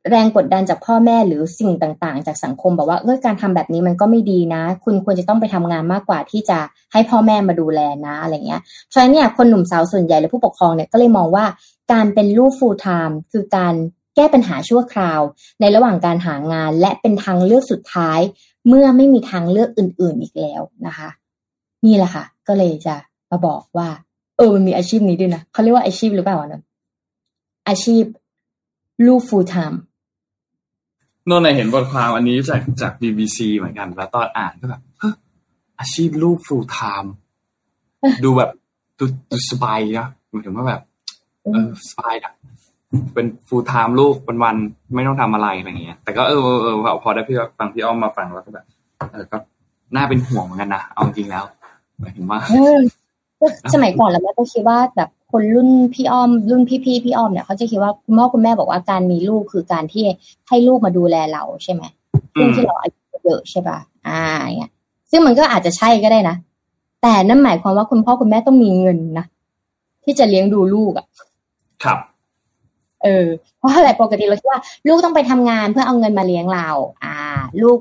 แรงกดดันจากพ่อแม่หรือสิ่งต่างๆ จากสังคมบอกว่าเออการทำแบบนี้มันก็ไม่ดีนะ คุณควรจะต้องไปทำงานมากกว่าที่จะให้พ่อแม่มาดูแลนะอะไรเงี้ยเพราะฉะนั้นเนี่ยคนหนุ่มสาวส่วนใหญ่และผู้ปกครองเนี่ยก็เลยมองว่าการเป็นลูก full time คือการแก้ปัญหาชั่วคราว ในระหว่างการหางานและเป็นทางเลือกสุดท้าย เมื่อไม่มีทางเลือกอื่น ๆอีกแล้วนะคะ นี่แหละค่ะ ก็เลยจะมาบอกว่า เออมันมีอาชีพนี้ด้วยนะเขาเรียกว่าอาชีพหรือเปล่านะอาชีพลูก full time
นนท์เห็นบทความอันนี้จากจาก BBC เหมือนกัน แล้วตอนอ่านก็แบบอาชีพลูก full time ดูแบบดูดูสบายนะหมายถึงว่าแบบเออสบายอะเป็น full time ลูกวันวันไม่ต้องทำอะไรอะไรเงี้ย แต่ก็เออเออพอได้พี่ฟังพี่อ้อมมาฟังแล้วก็แบบเออก็น่าเป็นห่วงเหมือนกันนะเอาจริงแล้วหมายถึงว่า
สมัยก่อนแล้วแม่ก็คิดว่าแบบ คนรุ่นพี่อ้อม รุ่นพี่พี่พี่อ้อมเนี่ยเขาจะคิดว่าคุณพ่อคุณแม่บอกว่าการมีลูกคือการที่ให้ลูกมาดูแลเราใช่ไหมซึ่งที่เราอายุเยอะใช่ป่ะอ่าเนี่ยซึ่งมันก็อาจจะใช่ก็ได้นะแต่นั่นหมายความว่าคุณพ่อคุณแม่ต้องมีเงินนะที่จะเลี้ยงดูลูกอะ
ครับ
เออ เพราะอะไรปกติเราคิดว่า ลูกต้องไปทำงานเพื่อเอาเงินมาเลี้ยงเรา อ่า ลูก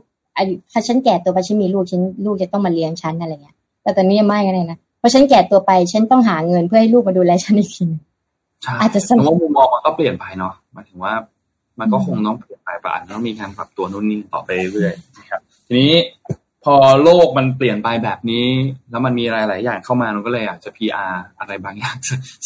ถ้าฉันแก่ตัวไปฉันมีลูกฉันลูกจะต้องมาเลี้ยงฉันอะไรเงี้ยแต่ตอนนี้ไม่กันเลยนะเพ ราะฉันแก่ตัวไป ฉันต้องหาเงินเพื่อให้ลูกมาดูแลฉันอีกที
อาจจะสมองมุมมองมันก็เปลี่ยนไปเนาะหมายถึงว่า มันก็คงต้องเปลี่ยนไปปอาจจะต้องมีการปรับตัวนู่นนี่ต่อไปเรื่อยๆนะครับ ทีนี้พอโลกมันเปลี่ยนไปแบบนี้ แล้วมันมีอะไรหลายอย่างเข้ามาเราก็เลยอยากจะ PR อะไรบางอย่าง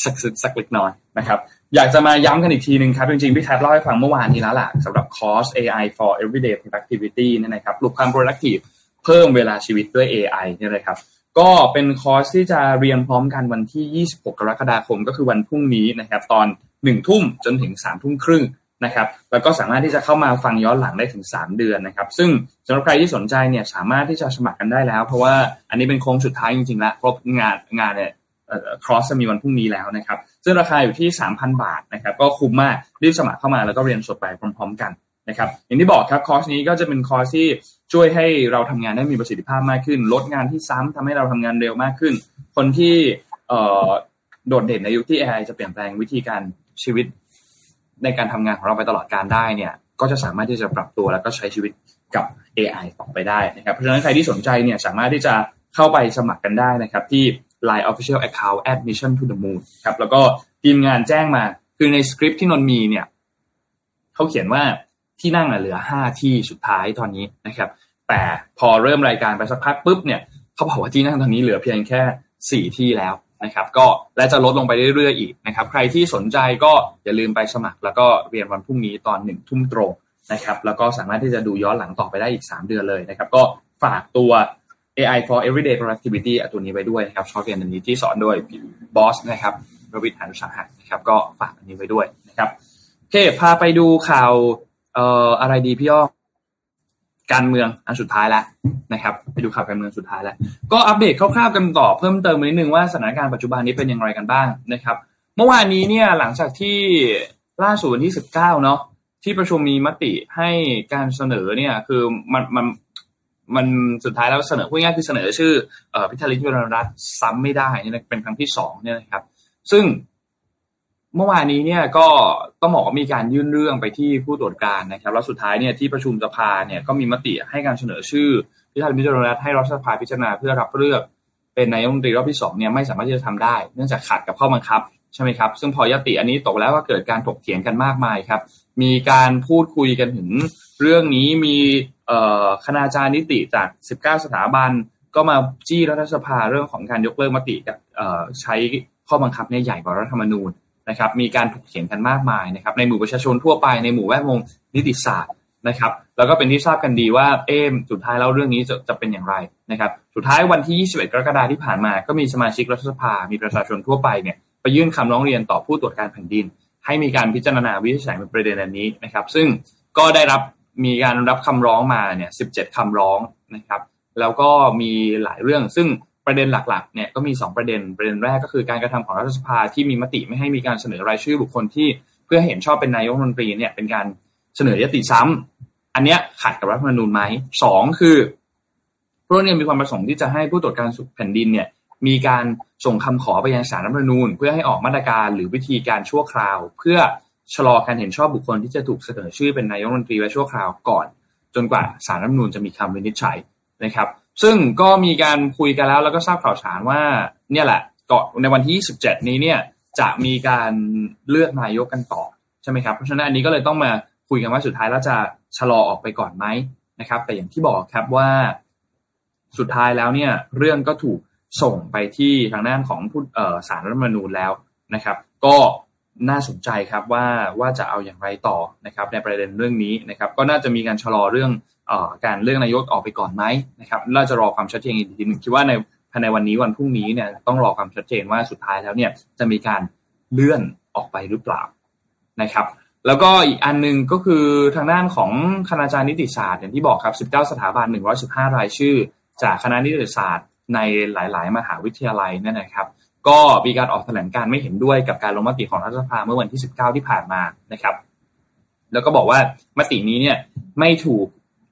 สักสักเล็กน้อยนะครับ อยากจะมาย้ำกันอีกทีหนึ่งครับ จริง ๆ พี่แท็บเล่าให้ฟังเมื่อวานนี้แล้วล่ะสำหรับคอร์ส AI for everyday productivity นี่นะครับปลุกความ productive เพิ่มเวลาชีวิตด้วย AI นี่เลยครับ ก็เป็นคอร์สที่จะเรียนพร้อมกันวันที่ 26 กรกฎาคมก็คือวันพรุ่งนี้นะครับ ตอน 1 ทุ่มจนถึง 3 ทุ่มครึ่งนะครับ แล้วก็สามารถที่จะเข้ามาฟังย้อนหลังได้ถึง 3 เดือนนะครับ ซึ่งสำหรับใครที่สนใจเนี่ยสามารถที่จะสมัครกันได้แล้ว เพราะว่าอันนี้เป็นโค้งสุดท้ายจริงๆแล้วครบงานงานเนี่ยคอร์สจะมีวันพรุ่งนี้แล้วนะครับ ซึ่งราคาอยู่ที่ 3,000 บาทนะครับ ก็คุ้มมากรีบสมัครเข้ามาแล้วก็เรียนสดไปพร้อม ๆ กันนะครับอย่างที่บอกครับคอร์สนี้ก็จะเป็นคอร์สที่ ช่วยให้เราทำงานได้มีประสิทธิภาพมากขึ้น ลดงานที่ซ้ำทำให้เราทำงานเร็วมากขึ้น คนที่โดดเด่นในยุคที่ AI จะเปลี่ยนแปลงวิธีการชีวิต ในการทำงานของเราไปตลอดการได้เนี่ย ก็จะสามารถที่จะปรับตัวแล้วก็ใช้ชีวิตกับ AI ต่อไปได้นะครับ เพราะฉะนั้นใครที่สนใจเนี่ยสามารถที่จะเข้าไปสมัครกันได้นะครับ ที่ Line Official Account Admission to the Moon ครับแล้วก็ทีมงานแจ้งมาคือในสคริปที่นนมีเนี่ยเขาเขียนว่า ที่นั่งเหลือห้าที่สุดท้ายตอนนี้นะครับ แต่พอเริ่มรายการไปสักพักปุ๊บเนี่ยเขาบอกว่าที่นั่งตอนนี้เหลือเพียงแค่สี่ที่แล้วนะครับ ก็และจะลดลงไปเรื่อยๆอีกนะครับ ใครที่สนใจก็อย่าลืมไปสมัคร แล้วก็เรียนวันพรุ่งนี้ตอนหนึ่งทุ่มตรงนะครับ แล้วก็สามารถที่จะดูย้อนหลังต่อไปได้อีก 3 เดือนเลยนะครับ ก็ฝากตัว AI for everyday productivity ตัวนี้ไปด้วยนะครับชอบเรียนอันนี้ที่สอนโดยบอสนะครับรวิทย์หานุสาหะนะครับ ก็ฝากอันนี้ไว้ด้วยนะครับโอเคพาไปดูข่าว เอ่ออะไรดีพี่อ้อการเมืองอันสุดท้ายแล้วนะครับ ไปดูข่าวการเมืองสุดท้ายแล้ว ก็อัปเดตคร่าวๆกันต่อเพิ่มเติมนิดนึงว่าสถานการณ์ปัจจุบันนี้เป็นอย่างไรกันบ้างนะครับ เมื่อวานนี้เนี่ยหลังจากที่ล่าสุดวันที่สิบเก้าเนาะที่ประชุมมีมติให้การเสนอเนี่ยคือมันมันมันสุดท้ายแล้วเสนอพูดง่ายคือเสนอชื่อพิธาริมเจริญรัตซ้ำไม่ได้นี่เป็นครั้งที่สองเนี่ยนะครับ ซึ่ง เมื่อวานนี้เนี่ยก็ต้องบอกว่ามีการยื่นเรื่องไปที่ผู้ตรวจการนะครับ แล้วสุดท้ายเนี่ยที่ประชุมสภาเนี่ยก็มีมติให้การเสนอชื่อพิธาริมจรรัตให้รัฐสภาพิจารณาเพื่อรับเลือก เป็นนายกรัฐมนตรีรอบที่สองเนี่ยไม่สามารถที่จะทำได้ เนื่องจากขัดกับข้อบังคับใช่ไหมครับ ซึ่งพอยติอันนี้ตกแล้วก็เกิดการถกเถียงกันมากมายครับ มีการพูดคุยกันถึงเรื่องนี้มีคณาจารย์นิติจาก 19 สถาบัน ก็มาจี้รัฐสภาเรื่องของการยกเลิกมติกับใช้ข้อบังคับเนี่ยใหญ่กว่ารัฐธรรมนูญ นะครับมีการถกเถียงกันมากมายนะครับในหมู่ประชาชนทั่วไปในหมู่แวดวงนิติศาสตร์นะครับแล้วก็เป็นที่ทราบกันดีว่าเอมสุดท้ายแล้วเรื่องนี้จะจะเป็นอย่างไรนะครับสุดท้ายวันที่ 21 กรกฎาคมที่ผ่านมา ก็มีสมาชิกรัฐสภา มีประชาชนทั่วไปเนี่ยไปยื่นคำร้องเรียนต่อผู้ตรวจการแผ่นดิน ให้มีการพิจารณาวิจัยในประเด็นนี้นะครับ ซึ่งก็ได้รับมีการรับคำร้องมาเนี่ย 17 คำร้องนะครับ แล้วก็มีหลายเรื่องซึ่ง ประเด็นหลักๆเนี่ยก็มี 2 ประเด็นประเด็นแรกก็คือการกระทำของรัฐสภาที่มีมติไม่ให้มีการเสนอรายชื่อบุคคลที่เพื่อเห็นชอบเป็นนายกรัฐมนตรีเนี่ยเป็นการเสนอยติซ้ำอันเนี้ยขัดกับรัฐธรรมนูญไหมสองคือพวกนี้มีความประสงค์ที่จะให้ผู้ตรวจการแผ่นดินเนี่ยมีการส่งคำขอไปยังศาลรัฐธรรมนูญ เพื่อให้ออกมาตรการหรือวิธีการชั่วคราว เพื่อชะลอการเห็นชอบบุคคลที่จะถูกเสนอชื่อเป็นนายกรัฐมนตรีไว้ชั่วคราวก่อน จนกว่าศาลรัฐธรรมนูญจะมีคำวินิจฉัยนะครับ ซึ่งก็มีการคุยกันแล้วแล้วก็ทราบข่าวสารว่า เนี่ยแหละก็ในวันที่ 27 นี้เนี่ยจะมีการเลือกนายกกันต่อใช่ไหมครับเพราะฉะนั้นอันนี้ก็เลยต้องมาคุยกันว่าสุดท้ายแล้วจะชะลอออกไปก่อนไหมนะครับ แต่อย่างที่บอกครับว่าสุดท้ายแล้วเนี่ยเรื่องก็ถูกส่งไปที่ทางด้านของผู้สารรัฐมนูญแล้วนะครับ ก็น่าสนใจครับว่าว่าจะเอาอย่างไรต่อนะครับ ในประเด็นเรื่องนี้นะครับ ก็น่าจะมีการชะลอเรื่อง การเลือกนายกออกไปก่อนไหมนะครับเราจะรอความชัดเจนอีกทีหนึ่งคิดว่าในภายในวันนี้วันพรุ่งนี้เนี่ยต้องรอความชัดเจนว่าสุดท้ายแล้วเนี่ยจะมีการเลื่อนออกไปหรือเปล่านะครับ แล้วก็อีกอันนึงก็คือทางด้านของคณาจารย์นิติศาสตร์อย่างที่บอกครับ 19 สถาบัน 115 รายชื่อ จากคณะนิติศาสตร์ในหลาย ๆ มหาวิทยาลัยนั่นนะครับ ก็มีการออกแถลงการไม่เห็นด้วยกับการลงมติของรัฐสภาเมื่อวันที่ 19 ที่ผ่านมานะครับ แล้วก็บอกว่ามตินี้เนี่ยไม่ถูก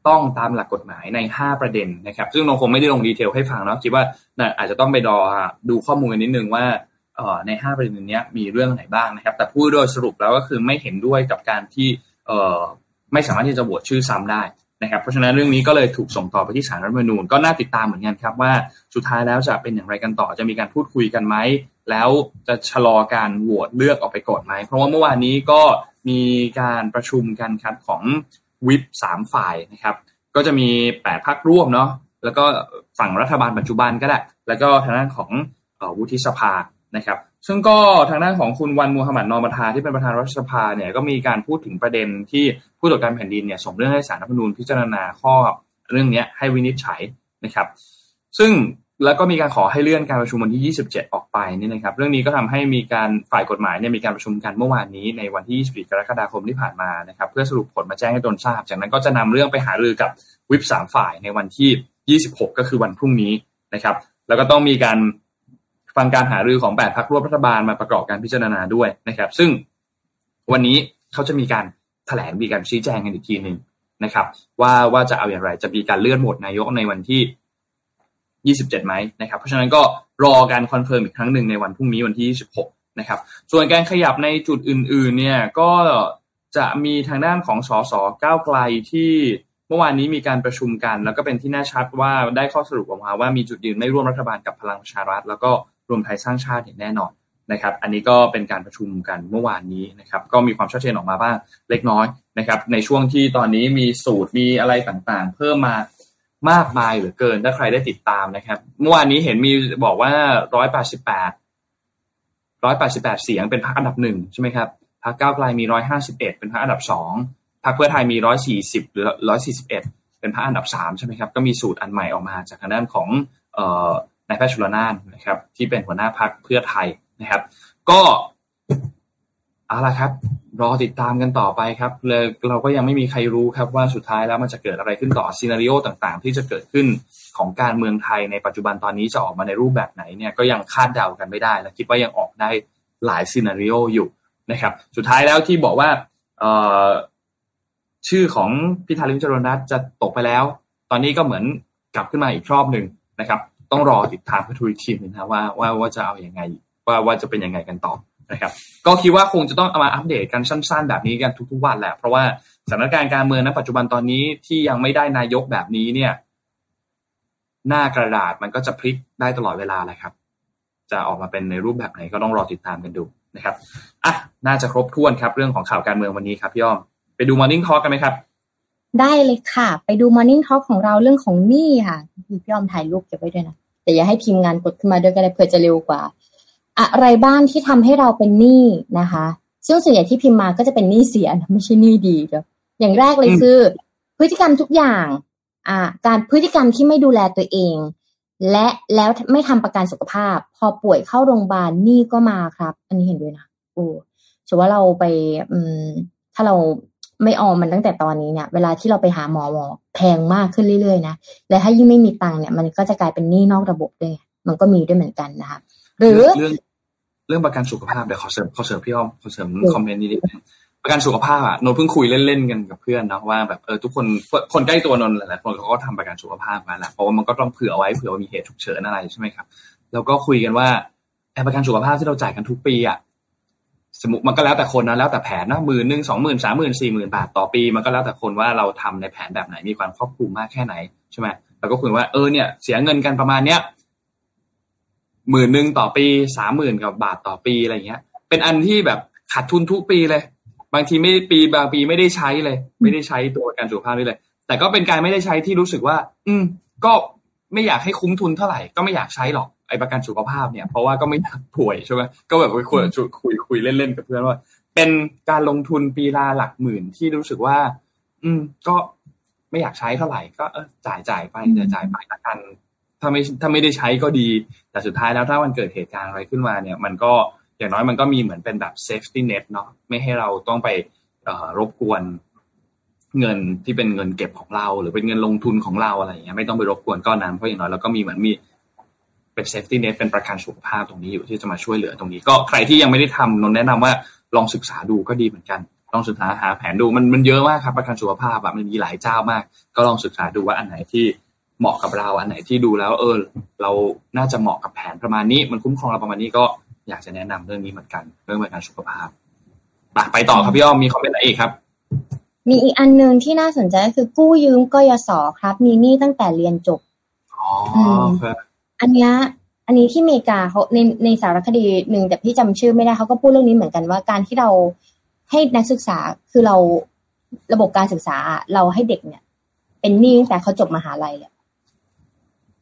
ต้องตามหลักกฎหมายใน 5 ประเด็นนะครับ ซึ่งนงคงไม่ได้ลงดีเทลให้ฟังเนาะคิดว่าอาจจะต้องไปรอดูข้อมูลกันนิดนึงว่าใน 5 ประเด็นนี้มีเรื่องไหนบ้างนะครับ แต่พูดโดยสรุปแล้วก็คือไม่เห็นด้วยกับการที่ไม่สามารถที่จะโหวตชื่อซ้ำได้นะครับ เพราะฉะนั้นเรื่องนี้ก็เลยถูกส่งต่อไปที่ศาลรัฐมนูญก็น่าติดตามเหมือนกันครับว่าสุดท้ายแล้วจะเป็นอย่างไรกันต่อจะมีการพูดคุยกันไหมแล้วจะชะลอการโหวตเลือกออกไปก่อนไหมเพราะว่าเมื่อวานนี้ก็มีการประชุมกันครับของ วิปสามฝ่ายนะครับ ก็จะมีแปดพักร่วมเนาะแล้วก็ฝั่งรัฐบาลปัจจุบันก็ได้แล้วก็ทางด้านของวุฒิสภานะครับ ซึ่งก็ทางด้านของคุณวันมูฮัมหมัดนอมทาที่เป็นประธานรัฐสภาเนี่ยก็มีการพูดถึงประเด็นที่ผู้ตรวจการแผ่นดินเนี่ยส่งเรื่องให้สารรัฐมนูญพิจารณาข้อเรื่องนี้ให้วินิจฉัยนะครับ ซึ่ง แล้วก็มีการขอให้เลื่อนการประชุมวันที่ 27 ออกไปนี่นะครับ เรื่องนี้ก็ทำให้มีการฝ่ายกฎหมายเนี่ยมีการประชุมกันเมื่อวานนี้ในวันที่ 24 กรกฎาคมที่ผ่านมานะครับ เพื่อสรุปผลมาแจ้งให้ตนทราบ จากนั้นก็จะนำเรื่องไปหารือกับวิปสามฝ่ายในวันที่ 26 ก็คือวันพรุ่งนี้นะครับ แล้วก็ต้องมีการฟังการหารือของแปดพรรคร่วมรัฐบาลมาประกอบการพิจารณาด้วยนะครับ ซึ่งวันนี้เขาจะมีการแถลงมีการชี้แจงกันอีกทีหนึ่งนะครับ ว่าว่าจะเอาอย่างไรจะมีการเลื่อนโหวตนายกในวันที่ 27 ไหมนะครับ เพราะฉะนั้นก็รอการ confirm อีกครั้งหนึ่งในวันพรุ่งนี้วันที่ 26 นะครับ ส่วนการขยับในจุดอื่นๆ เนี่ยก็จะมีทางด้านของสสก้าวไกลที่เมื่อวานนี้มีการประชุมกัน แล้วก็เป็นที่น่าชัดว่าได้ข้อสรุปออกมาว่ามีจุดยืนไม่ร่วมรัฐบาลกับพลังประชารัฐ แล้วก็รวมไทยสร้างชาติอย่างแน่นอนนะครับ อันนี้ก็เป็นการประชุมกันเมื่อวานนี้นะครับ ก็มีความชัดเจนออกมาบ้างเล็กน้อยนะครับ ในช่วงที่ตอนนี้มีสูตรมีอะไรต่างๆ เพิ่มมา มากมายเหลือเกินถ้าใครได้ติดตามนะครับเมื่อวานนี้เห็นมีบอกว่าร้อยแปดสิบแปดร้อยแปดสิบแปดเสียงเป็นพรรคอันดับหนึ่งใช่ไหมครับพรรคก้าวไกลมีร้อยห้าสิบเอ็ดเป็นพรรคอันดับสองพรรคเพื่อไทยมีร้อยสี่สิบหรือร้อยสี่สิบเอ็ดเป็นพรรคอันดับสามใช่ไหมครับก็มีสูตรอันใหม่ออกมาจากทางด้านของเอ่อนายแพทย์ชุลนานนะครับ ที่เป็นหัวหน้าพักเพื่อไทยนะครับ ก็ เอาละครับ รอติดตามกันต่อไปครับเลยเราก็ยังไม่มีใครรู้ครับว่าสุดท้ายแล้วมันจะเกิดอะไรขึ้นต่อซีนารีโอต่างๆ ที่จะเกิดขึ้นของการเมืองไทยในปัจจุบันตอนนี้จะออกมาในรูปแบบไหนเนี่ยก็ยังคาดเดากันไม่ได้ และคิดว่ายังออกได้หลายซีนารีโออยู่นะครับ สุดท้ายแล้วที่บอกว่าชื่อของพิธาลิมจรนัทจะตกไปแล้ว ตอนนี้ก็เหมือนกลับขึ้นมาอีกรอบหนึ่งนะครับ ต้องรอติดตามกันทุกทีมนะว่าว่าว่าจะเอาอยัางไง ว่าว่าจะเป็นยังไงกันต่อ นะครับก็คิดว่าคงจะต้องเอามาอัปเดตกันสั้น ๆ แบบนี้กันทุกๆวันแหละเพราะว่าสถานการณ์การเมืองณปัจจุบันตอนนี้ที่ยังไม่ได้นายกแบบนี้เนี่ย หน้ากระดาษมันก็จะพลิกได้ตลอดเวลาแหละครับ จะออกมาเป็นในรูปแบบไหนก็ต้องรอติดตามกันดูนะครับอะน่าจะครบถ้วนครับ เรื่องของข่าวการเมืองวันนี้ครับพี่อ้อมไปดู Morning Talk กันไหมครับ
ได้เลยค่ะ ไปดู Morning Talk ของเราเรื่องของหนี้ค่ะพี่อ้อมถ่ายรูปเก็บไว้ด้วยนะแต่อย่าให้ทีมงานกดขึ้นมาด้วยก็ได้เพื่อจะเร็วกว่า อะไรบ้างที่ทำให้เราเป็นหนี้นะคะ ซึ่งส่วนใหญ่ที่พิมพ์มาก็จะเป็นหนี้เสียไม่ใช่หนี้ดีเดียวอย่างแรกเลยคือ พฤติกรรมทุกอย่าง อ่า การพฤติกรรมที่ไม่ดูแลตัวเอง และแล้วไม่ทำประกันสุขภาพ พอป่วยเข้าโรงพยาบาลหนี้ก็มาครับ อันนี้เห็นด้วยนะโอ้ถือว่าเราไป อืม ถ้าเราไม่ออมมันตั้งแต่ตอนนี้เนี่ย เวลาที่เราไปหาหมอหมอแพงมากขึ้นเรื่อยๆนะและถ้ายิ่งไม่มีตังค์เนี่ย มันก็จะกลายเป็นหนี้นอกระบบด้วยมันก็มีด้วยเหมือนกันนะคะหรือ
เรื่อง เรื่องประกันสุขภาพเดี๋ยวขอเสริมขอเสริมพี่อ้อมขอเสริมคอมเมนต์นิดนึงประกันสุขภาพอะนนเพิ่งคุยเล่นๆกันกับเพื่อนนะว่าแบบเออทุกคนคนใกล้ตัวนนหลายๆคนเขาก็ทำประกันสุขภาพมาแล้วเพราะว่ามันก็ต้องเผื่อไว้เผื่อว่ามีเหตุฉุกเฉินอะไรใช่ไหมครับแล้วก็คุยกันว่าแอประกันสุขภาพที่เราจ่ายกันทุกปีอะสมมติมันก็แล้วแต่คนนะแล้วแต่แผนนะหมื่นหนึ่งสองหมื่นสามหมื่นสี่หมื่นบาทต่อปี มันก็แล้วแต่คนว่าเราทำในแผนแบบไหนมีความครอบคลุมมากแค่ไหนใช่ไหมแล้วก็คุยว่าเออเนี่ยเสียเงินกันประมาณเนี้ย หมื่นหนึ่งต่อปีสามหมื่นกับบาทต่อปีอะไรเงี้ย เป็นอันที่แบบขาดทุนทุกปีเลย บางทีไม่ปีบางปีไม่ได้ใช้เลย ไม่ได้ใช้ตัวการสุขภาพนี่เลย แต่ก็เป็นการไม่ได้ใช้ที่รู้สึกว่า อืม ก็ไม่อยากให้คุ้มทุนเท่าไหร่ก็ไม่อยากใช้หรอกไอ้ประกันสุขภาพเนี่ยเพราะว่าก็ไม่อยากป่วยใช่ไหมก็แบบคุยคุยคุยเล่นๆกับเพื่อนว่า เป็นการลงทุนปีละหลักหมื่นที่รู้สึกว่า อืม ก็ไม่อยากใช้เท่าไหร่ก็เออจ่ายจ่ายไปจะจ่ายไปละกัน ถ้าไม่ถ้าไม่ได้ใช้ก็ดี แต่สุดท้ายแล้วถ้ามันเกิดเหตุการณ์อะไรขึ้นมาเนี่ย มันก็อย่างน้อยมันก็มีเหมือนเป็นแบบ safety net เนาะไม่ให้เราต้องไปรบกวนเงินที่เป็นเงินเก็บของเรา หรือเป็นเงินลงทุนของเราอะไรอย่างเงี้ยไม่ต้องไปรบกวนก้อนนั้นเพราะอย่างน้อยเราก็มีเหมือนมีเป็น safety net เป็นประกันสุขภาพตรงนี้อยู่ที่จะมาช่วยเหลือตรงนี้ ก็ใครที่ยังไม่ได้ทำนนแนะนำว่าลองศึกษาดูก็ดีเหมือนกัน ลองศึกษาหาแผนดูมันมันเยอะมากครับประกันสุขภาพแบบมันมีหลายเจ้ามาก ก็ลองศึกษาดูว่าอันไหนที่ เหมาะกับเราอันไหนที่ดูแล้ว เออ เราน่าจะเหมาะกับแผนประมาณนี้ มันคุ้มครองเราประมาณนี้ก็อยากจะแนะนำเรื่องนี้เหมือนกัน เรื่องประกันสุขภาพไปต่อครับพี่อ้อมมีคอมเมนต์อะไรอีกครับ
มีอีกอันหนึ่งที่น่าสนใจก็คือกู้ยืมกยศครับ มีหนี้ตั้งแต่เรียนจบ
อ๋อครับ
อันเนี้ยอันนี้ที่อเมริกาเขาในในสารคดีหนึ่งแต่พี่จำชื่อไม่ได้เขาก็พูดเรื่องนี้เหมือนกันว่าการที่เราให้นักศึกษาคือเราระบบการศึกษาเราให้เด็กเนี่ย เป็นหนี้ตั้งแต่เขาจบมหาลัยเลย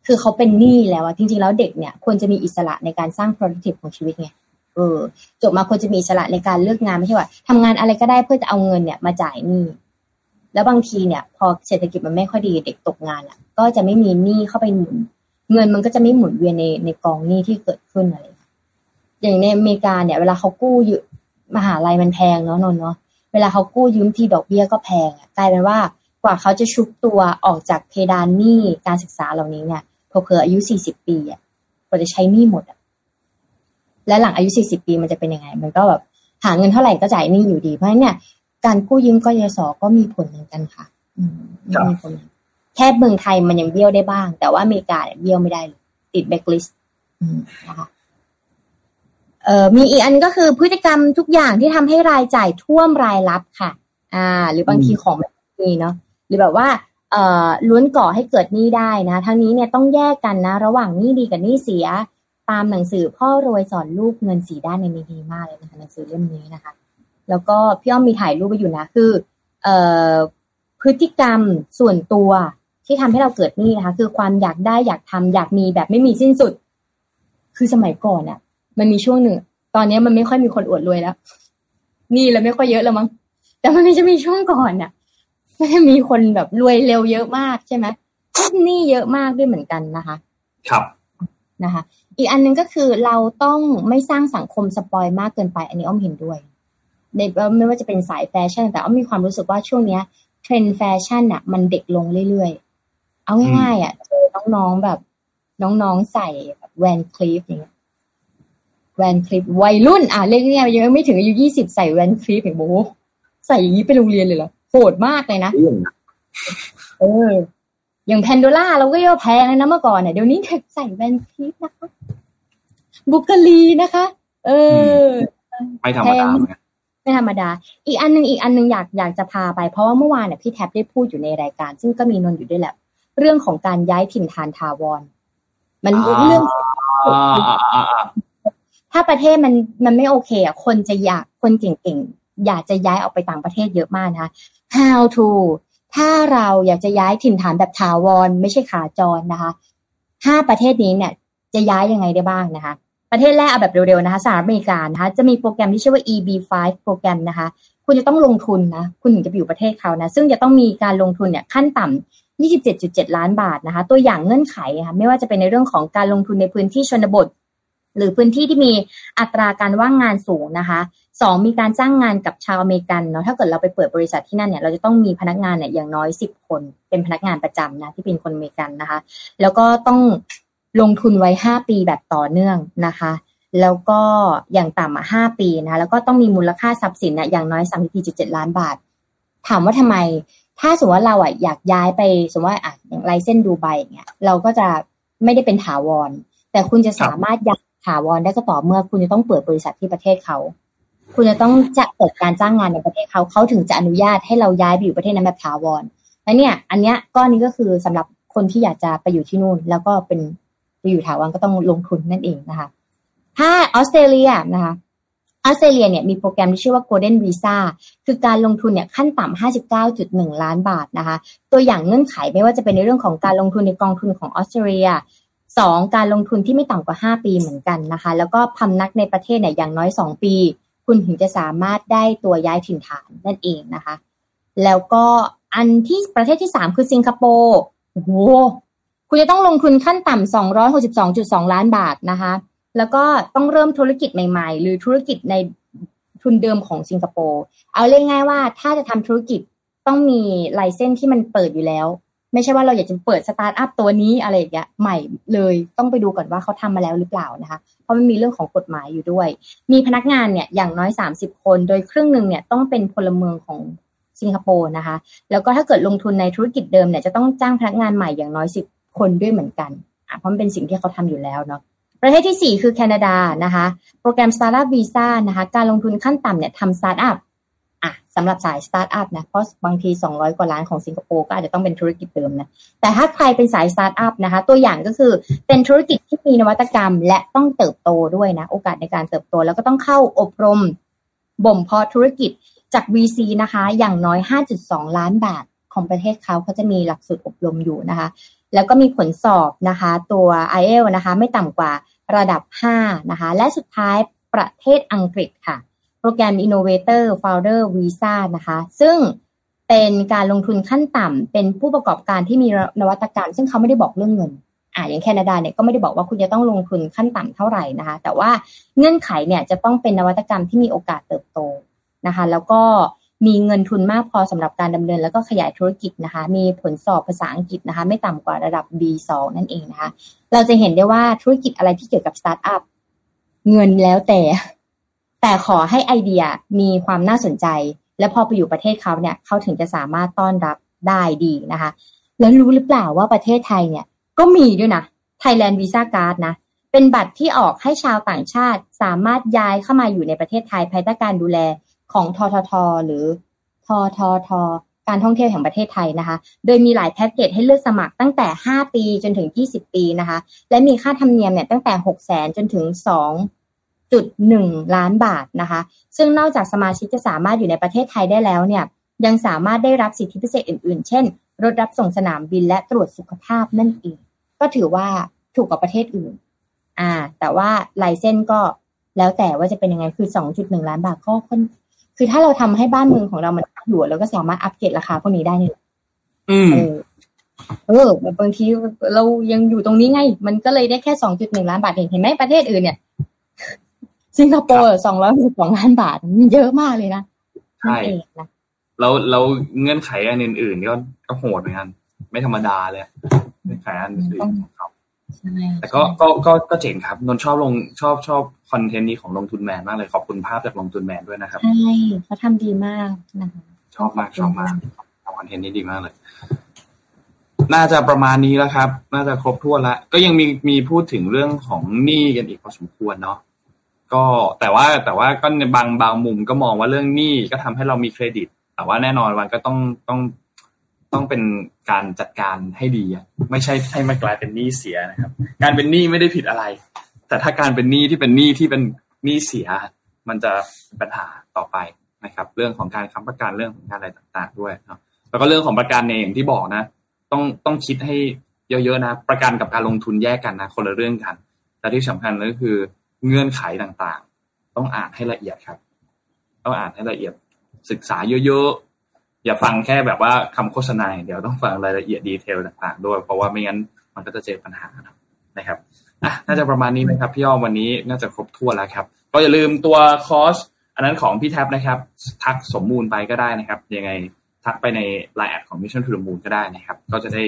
คือเขาเป็นหนี้แล้วอะจริงๆแล้วเด็กเนี่ยควรจะมีอิสระในการสร้าง productive ของชีวิตไงเออจบมาควรจะมีอิสระในการเลือกงานไม่ใช่ว่าทำงานอะไรก็ได้เพื่อจะเอาเงินเนี่ยมาจ่ายหนี้แล้วบางทีเนี่ย พอเศรษฐกิจมันไม่ค่อยดีเด็กตกงานอะ ก็จะไม่มีหนี้เข้าไปหมุน เงินมันก็จะไม่หมุนเวียนในในกองหนี้ที่เกิดขึ้นอะไรอย่างในอเมริกาเนี่ย เวลาเขากู้ยืมมหาลัยมันแพงเนาะนนเนาะเวลาเขากู้ยืมทีดอกเบี้ยก็แพงกลายเป็นว่ากว่าเขาจะชุบตัวออกจากเพดานหนี้การศึกษาเหล่านี้เนี่ย เผลอๆอายุสี่สิบปีอะกว่าจะใช้หนี้หมดอะและหลังอายุสี่สิบปีมันจะเป็นยังไง มันก็แบบหาเงินเท่าไหร่ก็จ่ายหนี้อยู่ดี เพราะฉะนั้นเนี่ยการกู้ยืมกยศก็มีผลเหมือนกันค่ะอืมมีผลแค่เมืองไทยมันยังเบี้ยวได้บ้าง แต่ว่าอเมริกาเนี่ยเบี้ยวไม่ได้ติดแบ็กลิสต์นะคะเอ่อมีอีกอันก็คือพฤติกรรมทุกอย่างที่ทำให้รายจ่ายท่วมรายรับค่ะ อ่า หรือบางทีของไม่มีเนาะหรือแบบว่าเอ่อ ล้วนก่อให้เกิดหนี้ได้นะ ทั้งนี้เนี่ยต้องแยกกันนะ ระหว่างหนี้ดีกับหนี้เสีย ตามหนังสือพ่อรวยสอนลูกเงินสีด้านในนี้ดีมากเลยนะคะหนังสือเล่มนี้นะคะ แล้วก็พี่อ้อมมีถ่ายรูปไปอยู่นะ คือเอ่อพฤติกรรมส่วนตัวที่ทำให้เราเกิดหนี้นะคะ คือความอยากได้อยากทำอยากมีแบบไม่มีสิ้นสุด คือสมัยก่อนอะมันมีช่วงหนึ่ง ตอนนี้มันไม่ค่อยมีคนอวดรวยแล้วนี่แล้วไม่ค่อยเยอะแล้วมั้งแต่มันจะมีช่วงก่อนอะ มันจะมีคนแบบรวยเร็วเยอะมากใช่ไหมหนี่เยอะมากด้วยเหมือนกันนะคะ
ครับ
นะคะ อีกอันหนึงก็คือเราต้องไม่สร้างสังคม spoil มากเกินไป อันนี้อ้อมเห็นด้วยในไม่ว่าจะเป็นสายแฟชั่น แต่อ้อมมีความรู้สึกว่าช่วงเนี้ยเทรนด์แฟชั่นอะมันเด็กลงเรื่อยๆ เอาง่ายๆอะเจอน้องๆแบบ น้องๆใส่แบบแวนคลีฟอย่างเงี้ยแวนคลิปวัยรุ่น อะเรียกเนี่ยยังไม่ถึงอายุยี่สิบใส่แวนคลิปอย่างโอ้ใส่อย่างนี้ไปโรงเรียนเลยเหรอ โหดมากเลยนะเออ อย่างแพนโดล่าเราก็ย่อแพงนะเมื่อก่อนเนี่ยเดี๋ยวนี้เด็กใส่แวนคลิปนะคะ บุกลีนะคะ เออ
ไม่ธรรมดาเหมือนกัน
ไม่ธรรมดา อีกอันหนึ่งอีกอันหนึ่งอยากอยากจะพาไป เพราะว่าเมื่อวานเนี่ยพี่แท็บได้พูดอยู่ในรายการ ซึ่งก็มีนนท์อยู่ด้วยแหละ เรื่องของการย้ายถิ่นฐานถาวร มันเรื่อง
อ่าอ่าอ่าอ่า
ถ้าประเทศมันมันไม่โอเคอะคนจะอยากคนเก่งๆอยากจะย้ายออกไปต่างประเทศเยอะมากนะคะ how to ถ้าเราอยากจะย้ายถิ่นฐานแบบถาวร ไม่ใช่ขาจรนะคะห้าประเทศนี้เนี่ยจะย้ายยังไงได้บ้างนะคะ ประเทศแรกเอาแบบเร็วๆนะคะสหรัฐอเมริกานะคะจะมีโปรแกรมที่ชื่อว่า EB5 โปรแกรมนะคะ คุณจะต้องลงทุนนะคุณถึงจะไปอยู่ประเทศเขานะ ซึ่งจะต้องมีการลงทุนเนี่ยขั้นต่ำ27.7 ล้านบาทนะคะ ตัวอย่างเงื่อนไขนะคะไม่ว่าจะเป็นในเรื่องของการลงทุนในพื้นที่ชนบท หรือพื้นที่ที่มีอัตราการว่างงานสูงนะคะสองมีการจ้างงานกับชาวอเมริกันเนาะถ้าเกิดเราไปเปิดบริษัทที่นั่นเนี่ยเราจะต้องมีพนักงานเนี่ยอย่างน้อยสิบคนเป็นพนักงานประจำนะที่เป็นคนอเมริกันนะคะ แล้วก็ต้องลงทุนไว้ห้าปีแบบต่อเนื่องนะคะ แล้วก็อย่างต่ำอะห้าปีนะแล้วก็ต้องมีมูลค่าทรัพย์สินเนี่ยอย่างน้อยสามสิบจุดเจ็ดล้านบาท ถามว่าทำไม ถ้าสมมติว่าเราอะอยากย้ายไปสมมติว่าอะอย่างไรเส้นดูไบอย่างเงี้ยเราก็จะไม่ได้เป็นถาวร แต่คุณจะสามารถย้าย ถาวรได้ก็ต่อเมื่อคุณจะต้องเปิดบริษัทที่ประเทศเขา คุณจะต้องจะเปิดการจ้างงานในประเทศเขาเขาถึงจะอนุญาตให้เราย้ายไปอยู่ประเทศนั้นแบบถาวรแล้วเนี่ย อันเนี้ยก้อนนี้ก็คือสำหรับคนที่อยากจะไปอยู่ที่นู่น แล้วก็เป็นไปอยู่ถาวรก็ต้องลงทุนนั่นเองนะคะ ถ้าออสเตรเลียนะคะออสเตรเลียเนี่ยมีโปรแกรมที่ชื่อว่า Golden Visa คือการลงทุนเนี่ยขั้นต่ำ59.1 ล้านบาทนะคะ ตัวอย่างเงื่อนไขไม่ว่าจะเป็นในเรื่องของการลงทุนในกองทุนของออสเตรเลีย สองการลงทุนที่ไม่ต่ำกว่า 5 ปีเหมือนกันนะคะ แล้วก็พำนักในประเทศเนี่ยอย่างน้อย 2 ปี คุณถึงจะสามารถได้ตัวย้ายถิ่นฐานนั่นเองนะคะ แล้วก็อันที่ประเทศที่ 3 คือสิงคโปร์โอ้โหคุณจะต้องลงทุนขั้นต่ำ262.2 ล้านบาทนะคะ แล้วก็ต้องเริ่มธุรกิจใหม่ ๆ หรือธุรกิจในทุนเดิมของสิงคโปร์เอาเรียกง่ายว่าถ้าจะทำธุรกิจต้องมี license ที่มันเปิดอยู่แล้ว ไม่ใช่ว่าเราอยากจะเปิดสตาร์ทอัพตัวนี้อะไรอย่างเงี้ยใหม่เลยต้องไปดูก่อนว่าเขาทำมาแล้วหรือเปล่านะคะ เพราะมันมีเรื่องของกฎหมายอยู่ด้วย มีพนักงานเนี่ยอย่างน้อย 30 คน โดยครึ่งหนึ่งเนี่ยต้องเป็นพลเมืองของสิงคโปร์นะคะ แล้วก็ถ้าเกิดลงทุนในธุรกิจเดิมเนี่ยจะต้องจ้างพนักงานใหม่อย่างน้อย 10 คนด้วยเหมือนกันอะเพราะมันเป็นสิ่งที่เขาทำอยู่แล้วเนาะประเทศที่ 4 คือแคนาดานะคะ โปรแกรม Startup Visa นะคะ การลงทุนขั้นต่ำเนี่ยทำ Startup อะสำหรับสายสตาร์ทอัพนะเพราะบางที 200 กว่าล้านของสิงคโปร์ก็อาจจะต้องเป็นธุรกิจเดิมนะแต่ถ้าใครเป็นสายสตาร์ทอัพนะคะ ตัวอย่างก็คือเป็นธุรกิจที่มีนวัตกรรม และต้องเติบโตด้วยนะ โอกาสในการเติบโต แล้วก็ต้องเข้าอบรมบ่มเพาะธุรกิจจาก VC นะคะ อย่างน้อย 5.2 ล้านบาทของประเทศเขาเขาจะมีหลักสูตรอบรมอยู่นะคะ แล้วก็มีผลสอบนะคะ ตัว i อ l นะคะ ไม่ต่ำกว่าระดับ 5 นะคะ และสุดท้ายประเทศอังกฤษค่ะ โปรแกรม Innovator Founder Visa นะคะ ซึ่งเป็นการลงทุนขั้นต่ำเป็นผู้ประกอบการที่มีนวัตกรรม ซึ่งเขาไม่ได้บอกเรื่องเงินอ่าอย่างแคนาดาเนี่ยก็ไม่ได้บอกว่าคุณจะต้องลงทุนขั้นต่ำเท่าไหร่นะคะ แต่ว่าเงื่อนไขเนี่ยจะต้องเป็นนวัตกรรมที่มีโอกาสเติบโตนะคะ แล้วก็มีเงินทุนมากพอสำหรับการดำเนิน แล้วก็ขยายธุรกิจนะคะ มีผลสอบภาษาอังกฤษนะคะ ไม่ต่ำกว่าระดับ B2 นั่นเองนะคะ เราจะเห็นได้ว่าธุรกิจอะไรที่เกี่ยวกับสตาร์ทอัพเงินแล้วแต่ แต่ขอให้ไอเดียมีความน่าสนใจ และพอไปอยู่ประเทศเขาเนี่ยเขาถึงจะสามารถต้อนรับได้ดีนะคะ แล้วรู้หรือเปล่าว่าประเทศไทยเนี่ยก็มีด้วยนะ Thailand Visa Card นะ เป็นบัตรที่ออกให้ชาวต่างชาติสามารถย้ายเข้ามาอยู่ในประเทศไทยภายใต้การดูแลของททท หรือททท การท่องเที่ยวแห่งประเทศไทยนะคะ โดยมีหลายแพ็กเกจให้เลือกสมัครตั้งแต่ 5 ปีจนถึง 20 ปีนะคะ และมีค่าธรรมเนียมเนี่ยตั้งแต่ 6 0 0 0 0จนถึง 2 2.1ล้านบาทนะคะ ซึ่งนอกจากสมาชิกจะสามารถอยู่ในประเทศไทยได้แล้วเนี่ย ยังสามารถได้รับสิทธิพิเศษอื่นๆ เช่น รถรับส่งสนามบินและตรวจสุขภาพนั่นเอง ก็ถือว่าถูกกว่าประเทศอื่น อ่า แต่ว่าลายเส้นก็แล้วแต่ว่าจะเป็นยังไง คือ 2.1 ล้านบาทก็ค่อนคือถ้าเราทำให้บ้านเมืองของเรามันอยู่เราก็สามารถอัปเกรดราคาพวกนี้ได้เนี่ย
อืม
เออเออแบบบางทีเรายังอยู่ตรงนี้ไง มันก็เลยได้แค่สองจุดหนึ่งล้านบาทเองเห็นไหมประเทศอื่นเนี่ย สิงคโปร์สองร้อยหกสองล้านบาทมันเยอะมากเลยนะ
ใช่
นั่นเองนะ
แล้วแล้วเงื่อนไขอันอื่นๆก็ก็โหดเหมือนกัน ไม่ธรรมดาเลยเงื่อนไขอันอื่นของเขา
ใช่
แต่ก็ก็ก็ก็เจ๋งครับนนท์ชอบลงชอบชอบคอนเทนต์นี้ของลงทุนแมนมากเลยขอบคุณภาพจากลงทุนแมนด้วยนะครับ
ใช่เขาทำดีมากนะคะ
ชอบมากชอบมากคอนเทนต์นี้ดีมากเลย น่าจะประมาณนี้แล้วครับ น่าจะครบถ้วนละก็ยังมีมีพูดถึงเรื่องของหนี้กันอีกพอสมควรเนาะ ก็แต่ว่าแต่ว่าก็ในบางบางมุมก็มองว่าเรื่องหนี้ก็ทำให้เรามีเครดิต แต่ว่าแน่นอนวันก็ต้องต้องต้องเป็นการจัดการให้ดีไม่ใช่ให้มันกลายเป็นหนี้เสียนะครับ การเป็นหนี้ไม่ได้ผิดอะไร แต่ถ้าการเป็นหนี้ที่เป็นหนี้ที่เป็นหนี้เสีย มันจะเป็นปัญหาต่อไปนะครับ เรื่องของการค้ำประกันเรื่องของการอะไรต่าง ๆ ด้วยเนาะแล้วก็เรื่องของประกันเองที่บอกนะ ต้องต้องคิดให้เยอะๆนะ ประกันกับการลงทุนแยกกันนะ คนละเรื่องกันและที่สำคัญก็คือ เงื่อนไขต่างๆ ต้องอ่านให้ละเอียดครับ ต้องอ่านให้ละเอียด ศึกษาเยอะๆ อย่าฟังแค่แบบว่าคำโฆษณาเดี๋ยวต้องฟังรายละเอียด detail ต่างๆ ด้วย เพราะว่าไม่งั้นมันก็จะเจอปัญหานะครับอะน่าจะประมาณนี้ไหมครับพี่อ้อมวันนี้น่าจะครบถ้วนแล้วครับก็อย่าลืมตัวคอร์สอันนั้นของพี่แท็บนะครับ ทักสมมูลไปก็ได้นะครับ ยังไงทักไปในไลน์แอดของ Mission to the Moon ก็ได้นะครับ ก็จะได้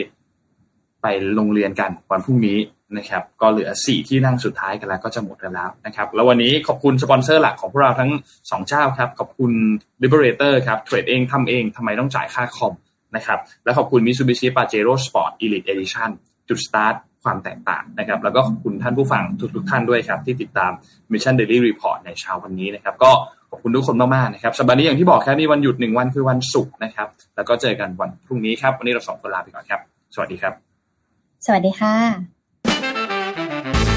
ไปลงเรียนกันวันพรุ่งนี้ นะครับก็เหลือสี่ที่นั่งสุดท้ายกันแล้วก็จะหมดกันแล้วนะครับแล้ววันนี้ขอบคุณสปอนเซอร์หลักของพวกเราทั้งสองเจ้าครับ ขอบคุณ Liberator ครับเทรดเองทำเองทำไมต้องจ่ายค่าคอมนะครับและขอบคุณ Mitsubishi Pajero Sport Elite Edition จุดสตาร์ทความแตกต่างนะครับ แล้วก็ขอบคุณท่านผู้ฟังทุกๆท่านด้วยครับ ที่ติดตาม Mission Daily Report ในเช้าวันนี้นะครับ ก็ขอบคุณทุกคนมากๆนะครับสัปดาห์นี้อย่างที่บอกครับมีวันหยุดหนึ่งวันคือวันศุกร์นะครับ แล้วก็เจอกันวันพรุ่งนี้ครับ วันนี้เราสองคนลาไปก่อนครับ สวัสดีครับ
สวัสดีค่ะ